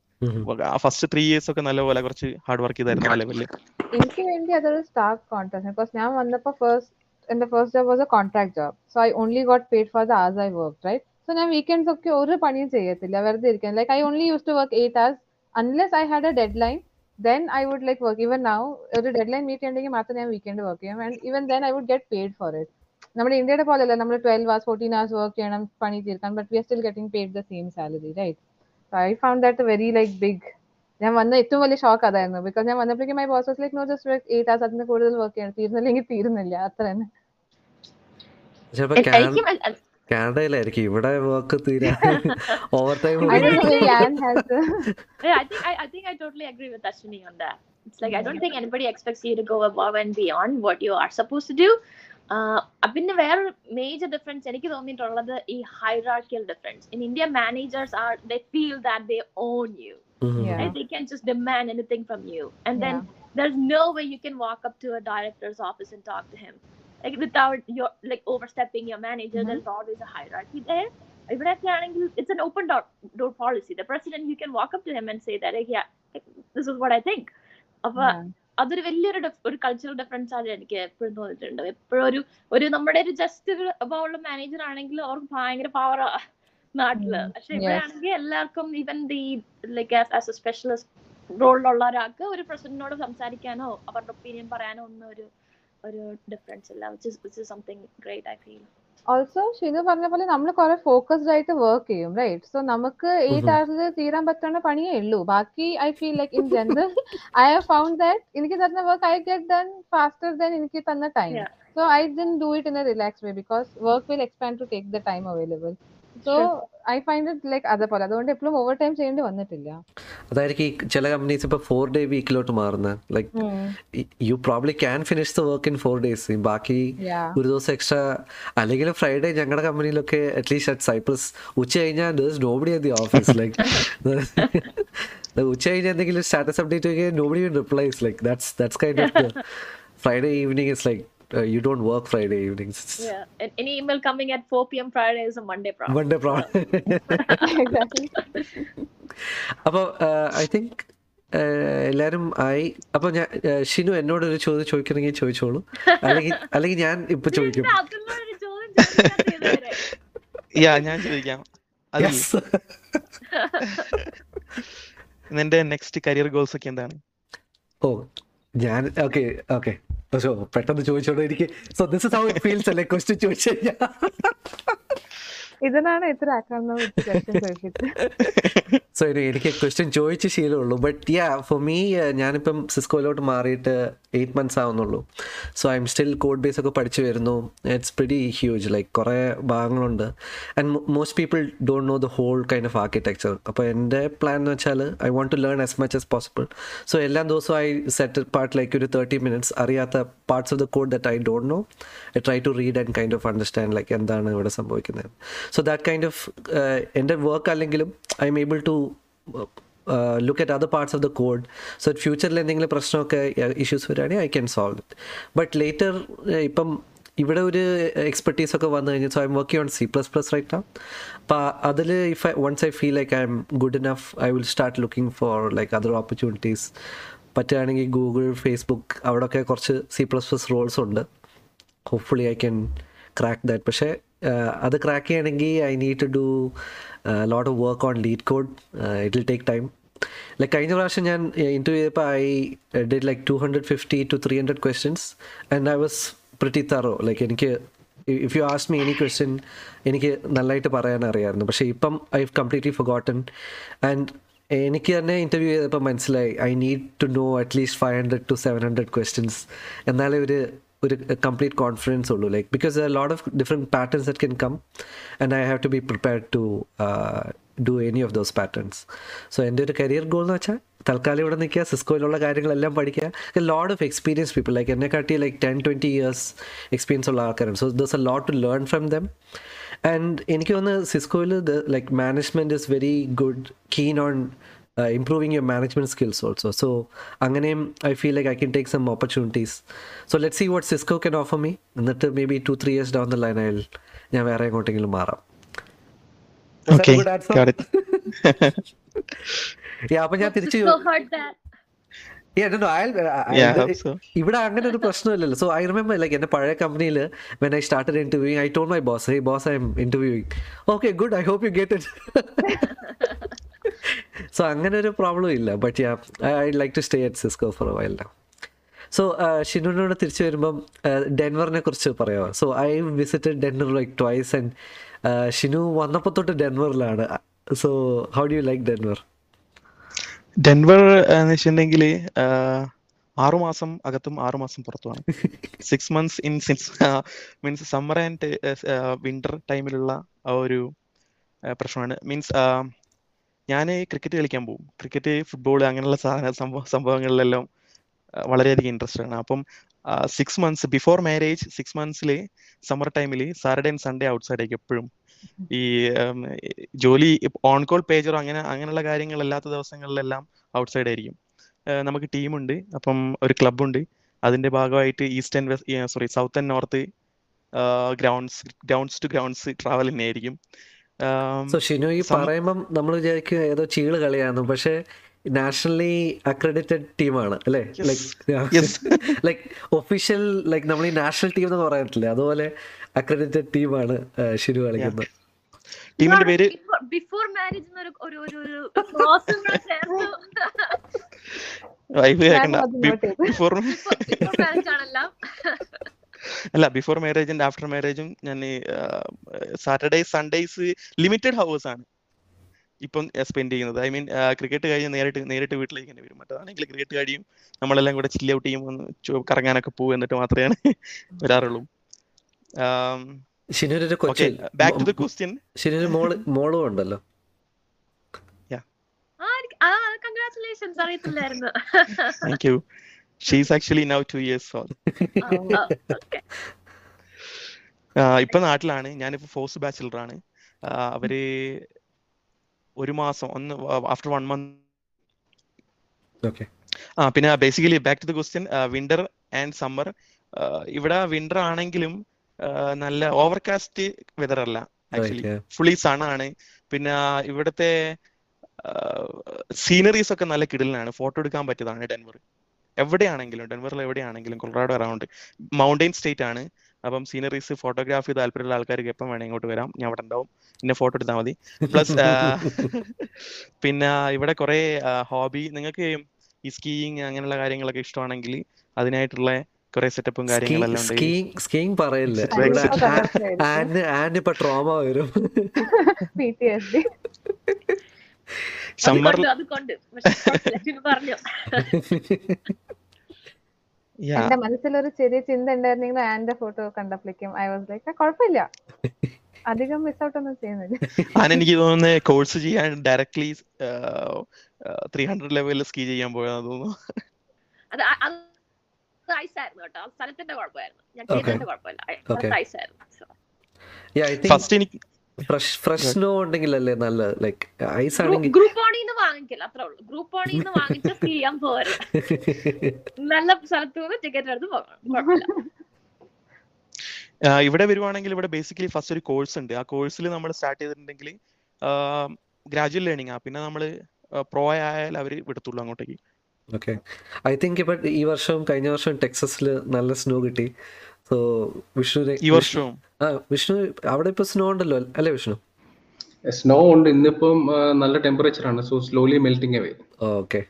ഫസ്റ്റ് ത്രീ ഇയേഴ്സ് ഒക്കെ നല്ലപോലെ കുറച്ച് ഹാർഡ് വർക്ക് ചെയ്തായിരുന്നു ആ ലെവലിൽ എനിക്ക് വേണ്ടി അതൊരു സ്റ്റാർക്ക് കോൺട്രാക്ട് ബിക്കോസ് ഞാൻ വന്നപ്പോൾ ഫസ്റ്റ് എന്റെ first job was a contract job so I only got paid for the as I work right so ഞാൻ വീക്കെൻഡ്സ് ഒക്കെ ഒരു പണിയും ചെയ്യത്തില്ല. വെറുതെ ഇരിക്കാൻ. Like I only use to work eight hours. Unless I had a deadline then I would like work even now ഒരു deadline meet ചെയ്യണമെങ്കിൽ മാത്രം ഞാൻ വീക്കെൻഡ് വർക്ക് ചെയ്യും. And even then I would get paid for it നമ്മുടെ ഇന്ത്യയുടെ പോലെയല്ല. നമ്മൾ twelve hours fourteen hours work ചെയ്യണം പണി തീർക്കാൻ. But we are still getting paid the same salary right so I found that very like big ഞാൻ വന്ന ഏറ്റവും വലിയ ഷോക്ക് അതായിരുന്നു. ബിക്കോസ് ഞാൻ വന്നപ്പോഴേക്കും my boss like no just work eight hours. അതിന് കൂടുതൽ വർക്ക് ചെയ്യണം. തീർന്നില്ലെങ്കിൽ തീരുന്നില്ല. അത്ര തന്നെ. ചിലപ്പോ എ- എനിക്കും അ- അ- കാനഡയിലായിരിക്കും ഇവിടെ വർക്ക് തീരാ overtime I don't know if Anne has a yeah, I think I, I think I totally agree with Ashwini on that. It's like I don't think anybody expects you to go above and beyond what you are supposed to do. Uh, പിന്നെ വേറൊരു major difference എനിക്ക് തോന്നിയിട്ടുള്ളത് ഈ hierarchical difference in India managers are they feel that they own you Yeah. and they can just demand anything from you and then Yeah. there's no way you can walk up to a director's office and talk like without your like overstepping your manager Mhm. there's always a hierarchy there ഇവിടെയൊക്കെ ആണെങ്കിൽ it's an open door door policy the president you can walk up to him and say that like, yeah like, this is what i think അപ്പൊ Yeah. അതൊരു വലിയൊരു ഒരു cultural difference ആണ് എനിക്ക് എപ്പോഴും തോന്നിയിട്ടുണ്ട് എപ്പോഴും ഒരു ഒരു നമ്മുടെ ഒരു ജസ്റ്റ് ഉള്ള മാനേജർ ആണെങ്കിൽ അവർക്ക് ഭയങ്കര പവർ നാട്ടിൽ Mm, പക്ഷെ ഇവിടെ. ആണെങ്കിൽ എല്ലാവർക്കും even the like as a specialist റോളിലുള്ള ഒരാൾക്ക് ഒരു പ്രസിഡന്റിനോട് സംസാരിക്കാനോ അവരുടെ ഒപ്പീനിയൻ പറയാനോ ഒന്നും ഒരു ഒരു ഡിഫറൻസ് ഇല്ല which is which is something great I feel also Shinu പറഞ്ഞ പോലെ നമ്മൾ കുറെ ഫോക്കസ്ഡ് ആയിട്ട് വർക്ക് ചെയ്യും റൈറ്റ് സോ നമുക്ക് ഈ Mhm. തീരാൻ പറ്റുന്ന പണിയേ ഉള്ളൂ. ബാക്കി I feel like in general I have found that എനിക്ക് തരുന്ന work I get done faster than എനിക്ക് തന്ന time so I done do it in a relax way because work will expand to take the time available so I find it like അതേപോലെ അതുകൊണ്ട് എപ്പോഴും over time ചെയ്യേണ്ടി വന്നിട്ടില്ല. അതായിരിക്കും ചില companies ഇപ്പൊ ഫോർ ഡേ വീക്കിലോട്ട് മാറുന്നത് like you probably can finish the work in four days ബാക്കി. ഒരു ദിവസം എക്സ്ട്രാ അല്ലെങ്കിൽ ഫ്രൈഡേ ഞങ്ങളുടെ കമ്പനിയിലൊക്കെ അറ്റ്ലീസ്റ്റ് അറ്റ് സൈപ്രസ് ഉച്ച കഴിഞ്ഞാൽ nobody at the office like ഉച്ച കഴിഞ്ഞാൽ എന്തെങ്കിലും status update nobody replies like that's that's kind of Friday evening is like you don't work Friday evenings. Yeah. And any email coming at 4 p.m. Friday is a Monday problem. Monday problem. exactly. അപ്പോൾ I think എല്ലാരും ആയി അപ്പൊ ഞാൻ ഷിനു എന്നോട് ഒരു ചോദ്യം ചോദിക്കണമെങ്കിൽ ചോദിച്ചോളൂ അല്ലെങ്കിൽ അല്ലെങ്കിൽ ഞാൻ ഇപ്പൊ ചോദിക്കും ഞാൻ ചോദിക്കാം. നിന്റെ നെക്സ്റ്റ് കരിയർ ഗോൾസ് ഒക്കെ എന്താണ് ഓ ഞാൻ ഓക്കെ ഓക്കെ സോ പെട്ടെന്ന് ചോദിച്ചോണ്ട് എനിക്ക് so this is how it feels അല്ലേ? ക്വസ്റ്റ്യൻ ചോദിച്ചു കഴിഞ്ഞാൽ ഇതിനാണ് ഇത്ര ആക്രമണം ക്വസ്റ്റ്യൻ ചോദിച്ചിട്ട് സോ എനിക്ക് ക്വസ്റ്റ്യൻ ചോദിച്ച ശീലമുള്ളൂ ബട്ട് യാ ഫോർ മീ ഞാനിപ്പം സിസ്കോയിലോട്ട് മാറിയിട്ട് eight months ആവുന്നുള്ളൂ. So I'm still code base ഒക്കെ പഠിച്ചു വരുന്നു. ഇറ്റ്സ് പ്രിഡി ഹ്യൂജ് ലൈക്ക് കുറേ ഭാഗങ്ങളുണ്ട്. And most people don't know the whole kind of architecture അപ്പോൾ എന്റെ പ്ലാൻ എന്ന് വെച്ചാൽ I want to learn as much as possible so എല്ലാ ദിവസവും ഐ സെറ്റ് പാർട്ട് ലൈക്ക് ഒരു തേർട്ടി മിനിറ്റ്സ് അറിയാത്ത parts of the code that I don't know I try to read and kind of understand like എന്താണ് ഇവിടെ സംഭവിക്കുന്നത്. So that kind of എന്റെ work അല്ലെങ്കിലും I'm able to look at other parts of the code so ഫ്യൂച്ചറിൽ എന്തെങ്കിലും പ്രശ്നമൊക്കെ issues വരികയാണെങ്കിൽ I can solve it but later ഇപ്പം ഇവിടെ ഒരു എക്സ്പെർട്ടീസ് ഒക്കെ വന്നു കഴിഞ്ഞാൽ so I'm working on C plus plus right ആണ് അപ്പോൾ അതിൽ if I once I feel like I am good enough I will start looking for like other opportunities പറ്റുകയാണെങ്കിൽ ഗൂഗിൾ ഫേസ്ബുക്ക് അവിടെയൊക്കെ കുറച്ച് സി പ്ലസ് പ്ലസ് റോൾസ് ഉണ്ട്. Hopefully I can crack that പക്ഷേ അത് crack ചെയ്യണമെങ്കിൽ I need to do lot of work on LeetCode it will take time like കഴിഞ്ഞ പ്രാവശ്യം ഞാൻ ഇന്റർവ്യൂ ചെയ്തപ്പോൾ I did like two hundred fifty to three hundred questions and I was pretty thorough like എനിക്ക് if you ask me any question എനിക്ക് നല്ലതായിട്ട് പറയാൻ അറിയാമായിരുന്നു പക്ഷേ ഇപ്പം ഐ കംപ്ലീറ്റ്ലി ഫൊഗോട്ടൺ ആൻഡ് എനിക്ക് തന്നെ ഇന്റർവ്യൂ ചെയ്തപ്പോൾ മനസ്സിലായി. I need to know at least five hundred to seven hundred questions എന്നാലേ ഒരു ഒരു കംപ്ലീറ്റ് കോൺഫിഡൻസ് ഉള്ളൂ. Like because a lot of different patterns that can come and I have to be prepared to do any of those patterns so എന്റെ ഒരു career goal എന്ന് വെച്ചാൽ തൽക്കാലം ഇവിടെ നിൽക്കുക സിസ്കോയിലുള്ള കാര്യങ്ങളെല്ലാം പഠിക്കുക. Load of experience people like എന്നെ കാട്ടി like ten twenty years experience ഉള്ള ആൾക്കാരാണ് so there's a lot to learn from them and എനിക്ക് തോന്നുന്നു സിസ്കോയിൽ like management is very good keen on improving your management skills also so അങ്ങനെയും I feel like I can take some opportunities so let see what Cisco can offer me എന്നിട്ട് maybe two three years down the line ആയിൽ ഞാൻ വേറെ എങ്ങോട്ടെങ്കിലും മാറാം. Okay, got it. Yeah, അപ്പൊ ഞാൻ തിരിച്ച് Cisco heard that. Yeah, no, no, I'll, Yeah, I I- hope so. ഇവിടെ അങ്ങനെ ഒരു പ്രശ്നമില്ലല്ലോ സോ ഐ റിമെമ്പർ ലൈക്ക് എന്റെ പഴയ കമ്പനിയിൽ when I started interviewing I told my boss hey boss I'm interviewing okay good I hope you get it so അങ്ങനെ ഒരു problem ഇല്ല but yeah I like to stay at Cisco for while now so ഷിനുനോട് തിരിച്ചു വരുമ്പം ഡെൻവറിനെ കുറിച്ച് പറയാമോ? So I visited Denver like twice and Shinu വന്നപ്പോൾ തൊട്ട് ഡെൻവറിലാണ്. So how do you like Denver Denver എന്ന് വെച്ചിട്ടുണ്ടെങ്കിൽ ആറുമാസം അകത്തും ആറുമാസം പുറത്തുമാണ് six months in six means summer and winter ടൈമിലുള്ള ആ ഒരു ആ, പ്രശ്നമാണ്. മീൻസ് ഞാൻ ക്രിക്കറ്റ് കളിക്കാൻ പോകും. ക്രിക്കറ്റ് ഫുട്ബോൾ അങ്ങനെയുള്ള സാധന സംഭവ സംഭവങ്ങളിലെല്ലാം വളരെയധികം ഇൻട്രസ്റ്റ് ആണ്. അപ്പം six months before marriage six മന്ത്സിൽ summer ടൈമിൽ സാറ്റർഡേ ആൻഡ് സൺഡേ ഔട്ട്സൈഡ് ആയിരിക്കും എപ്പോഴും. ഈ ജോലി ഓൺ കോൾ പേജറോ അങ്ങനെ അങ്ങനെയുള്ള കാര്യങ്ങളല്ലാത്ത ദിവസങ്ങളിലെല്ലാം ഔട്ട്സൈഡ് ആയിരിക്കും. നമുക്ക് ടീമുണ്ട് അപ്പം ഒരു ക്ലബുണ്ട് അതിന്റെ ഭാഗമായിട്ട് east and west sorry south and north grounds grounds to grounds travel തന്നെയായിരിക്കും. സോ ഷിനു ഈ പറയുമ്പം നമ്മൾ വിചാരിക്കും ഏതോ ചീൾ കളിയാന്ന്. പക്ഷെ നാഷണലി അക്രഡിറ്റഡ് ടീമാണ് അല്ലേ? ലൈക് ലൈക്ക് ഒഫീഷ്യൽ ലൈക്ക് നമ്മൾ ഈ നാഷണൽ ടീം എന്ന് പറയത്തില്ലേ അതുപോലെ അക്രഡിറ്റഡ് ടീമാണ് ഷിനു കളിക്കുന്നത്. ടീമിന്റെ പേര്? ബിഫോർ മാരേജ് ഒരു ഒരു ഒരു വൈഫ് ബിഫോർ മാരേജ് ആണെല്ലാം. അല്ല ബിഫോർ മാരേജ് ആൻഡ് ആഫ്റ്റർ മാരേജും ഞാൻ സാറ്റർഡേ സൺഡേസ് ലിമിറ്റഡ് ഹവേഴ്സ് ആണ്. ഇപ്പം സ്പെൻഡ് ചെയ്യുന്നത്. ഐ മീൻ ക്രിക്കറ്റ് കഴിഞ്ഞ് നേരിട്ട് നേരിട്ട് വീട്ടിലേക്ക് തന്നെ വരും. മറ്റേതാണെങ്കിൽ ക്രിക്കറ്റ് കഴിയും. നമ്മളെല്ലാം കൂടെ ചില്ല് ഔട്ട് ചെയ്യും. ഒന്ന് കറങ്ങാനൊക്കെ പോകും എന്നിട്ട് മാത്രമേ വരാറുള്ളൂ. ബാക്ക് ടു ദ ക്വസ്റ്റ്യൻ മോൾ മോളും ഉണ്ടല്ലോ. ആ എനിക്ക്- ആ കൺഗ്രാറ്റുലേഷൻസ് അറിയത്തില്ലായിരുന്നു. Thank you she's actually now two years old ഇപ്പൊ നാട്ടിലാണ്. ഞാനിപ്പോ ഫോഴ്സ് ബാച്ചിലർ ആണ്. അവർ ഒരു മാസം ഒന്ന് ആഫ്റ്റർ വൺ മന്ത് ഓക്കെ ആ പിന്നെ basically back to the question winter and summer ഇവിടെ വിന്റർ ആണെങ്കിലും നല്ല ഓവർകാസ്റ്റ് വെതർ അല്ല. ആക്ച്വലി ഫുള്ളി സൺ ആണ്. പിന്നെ ഇവിടുത്തെ സീനറീസ് ഒക്കെ നല്ല കിടലിനാണ് ഫോട്ടോ എടുക്കാൻ പറ്റിയതാണ് ഡെൻവർ എവിടെയാണെങ്കിലും ഡെൻവറിൽ എവിടെയാണെങ്കിലും കൊളറാഡോ അറൗണ്ട് മൗണ്ടൈൻ സ്റ്റേറ്റ് ആണ്. അപ്പം സീനറീസ് ഫോട്ടോഗ്രാഫി താല്പര്യമുള്ള ആൾക്കാർക്ക് എപ്പം വേണേ ഇങ്ങോട്ട് വരാം. ഞാൻ അവിടെ ഉണ്ടാവും. എന്നെ ഫോട്ടോ എടുത്താൽ മതി. പ്ലസ് പിന്നെ ഇവിടെ കുറെ ഹോബി നിങ്ങൾക്ക് ഈ സ്കീയിങ് അങ്ങനെയുള്ള കാര്യങ്ങളൊക്കെ ഇഷ്ടമാണെങ്കിൽ അതിനായിട്ടുള്ള കുറെ സെറ്റപ്പും കാര്യങ്ങളെല്ലാം ഉണ്ട് സ്കീയിങ് സ്കീയിങ് പറയില്ല? ആൻഡ് ആന് ഇപ്പൊ ട്രോമ വരും. യാ. എന്റെ മനസ്സിലൊരു ചെറിയ ചിന്ത ഉണ്ടായിരുന്നെങ്കിൽ ആന്റെ ഫോട്ടോ കണ്ടപ്പോഴേക്കും ഐ വാസ് ലൈക്ക് കുഴപ്പമില്ല അധികം മിസ് ഔട്ട് ഒന്നും ചെയ്യുന്നില്ല. ഞാൻ എനിക്ക് തോന്നുന്നത് കോഴ്സ് ചെയ്യാൻ ഡയറക്ട്ലി ത്രീ ഹൺഡ്രഡ് ലെവലിൽ സ്കീ ചെയ്യാൻ പോയതാ തോന്നുന്നു. ഫസ്റ്റ് എനിക്ക് ഫ്രഷ് ഫ്രഷ് സ്നോ ഉണ്ടെങ്കിലല്ലേ നല്ല ലൈക്ക് ഐസ് ആണെങ്കിൽ ഗ്രൂപ്പ് ഓണിന്ന് വാങ്ങിക്കില്ല അത്രേ ഉള്ളൂ. ഗ്രൂപ്പ് ഓണിൽ നിന്ന് വാങ്ങിച്ച ചെയ്യാൻ പോകരുത് നല്ല സ്ഥലത്ത് നിന്ന് ടിക്കറ്റ് എടുത്ത് പോകണം ഇവിടെ വരുവാണെങ്കിൽ ഇവിടെ ബേസിക്കലി ഫസ്റ്റ് ഒരു കോഴ്സ് ഉണ്ട്. ആ കോഴ്സിൽ നമ്മൾ സ്റ്റാർട്ട് ചെയ്തിട്ടുണ്ടെങ്കിൽ ഗ്രാജുവൽ ലേണിംഗ് ആ. പിന്നെ നമ്മൾ പ്രോ ആയാൽ അവർ വിടത്തുള്ളൂ അങ്ങോട്ടേക്ക്. ഓക്കെ ഐ തിങ്ക് ഇപ്പം ഈ വർഷവും കഴിഞ്ഞ വർഷവും ടെക്സസിൽ നല്ല സ്നോ കിട്ടി. സോ വിഷ്ണു ഈ വർഷവും. ആ വിഷ്ണു അവിടെ ഇപ്പൊ സ്നോ ഉണ്ടല്ലോ അല്ലേ വിഷ്ണു സ്നോ ഉണ്ട്. ഇന്നിപ്പം നല്ല ടെമ്പറേച്ചർ ആണ്. So slowly melting away okay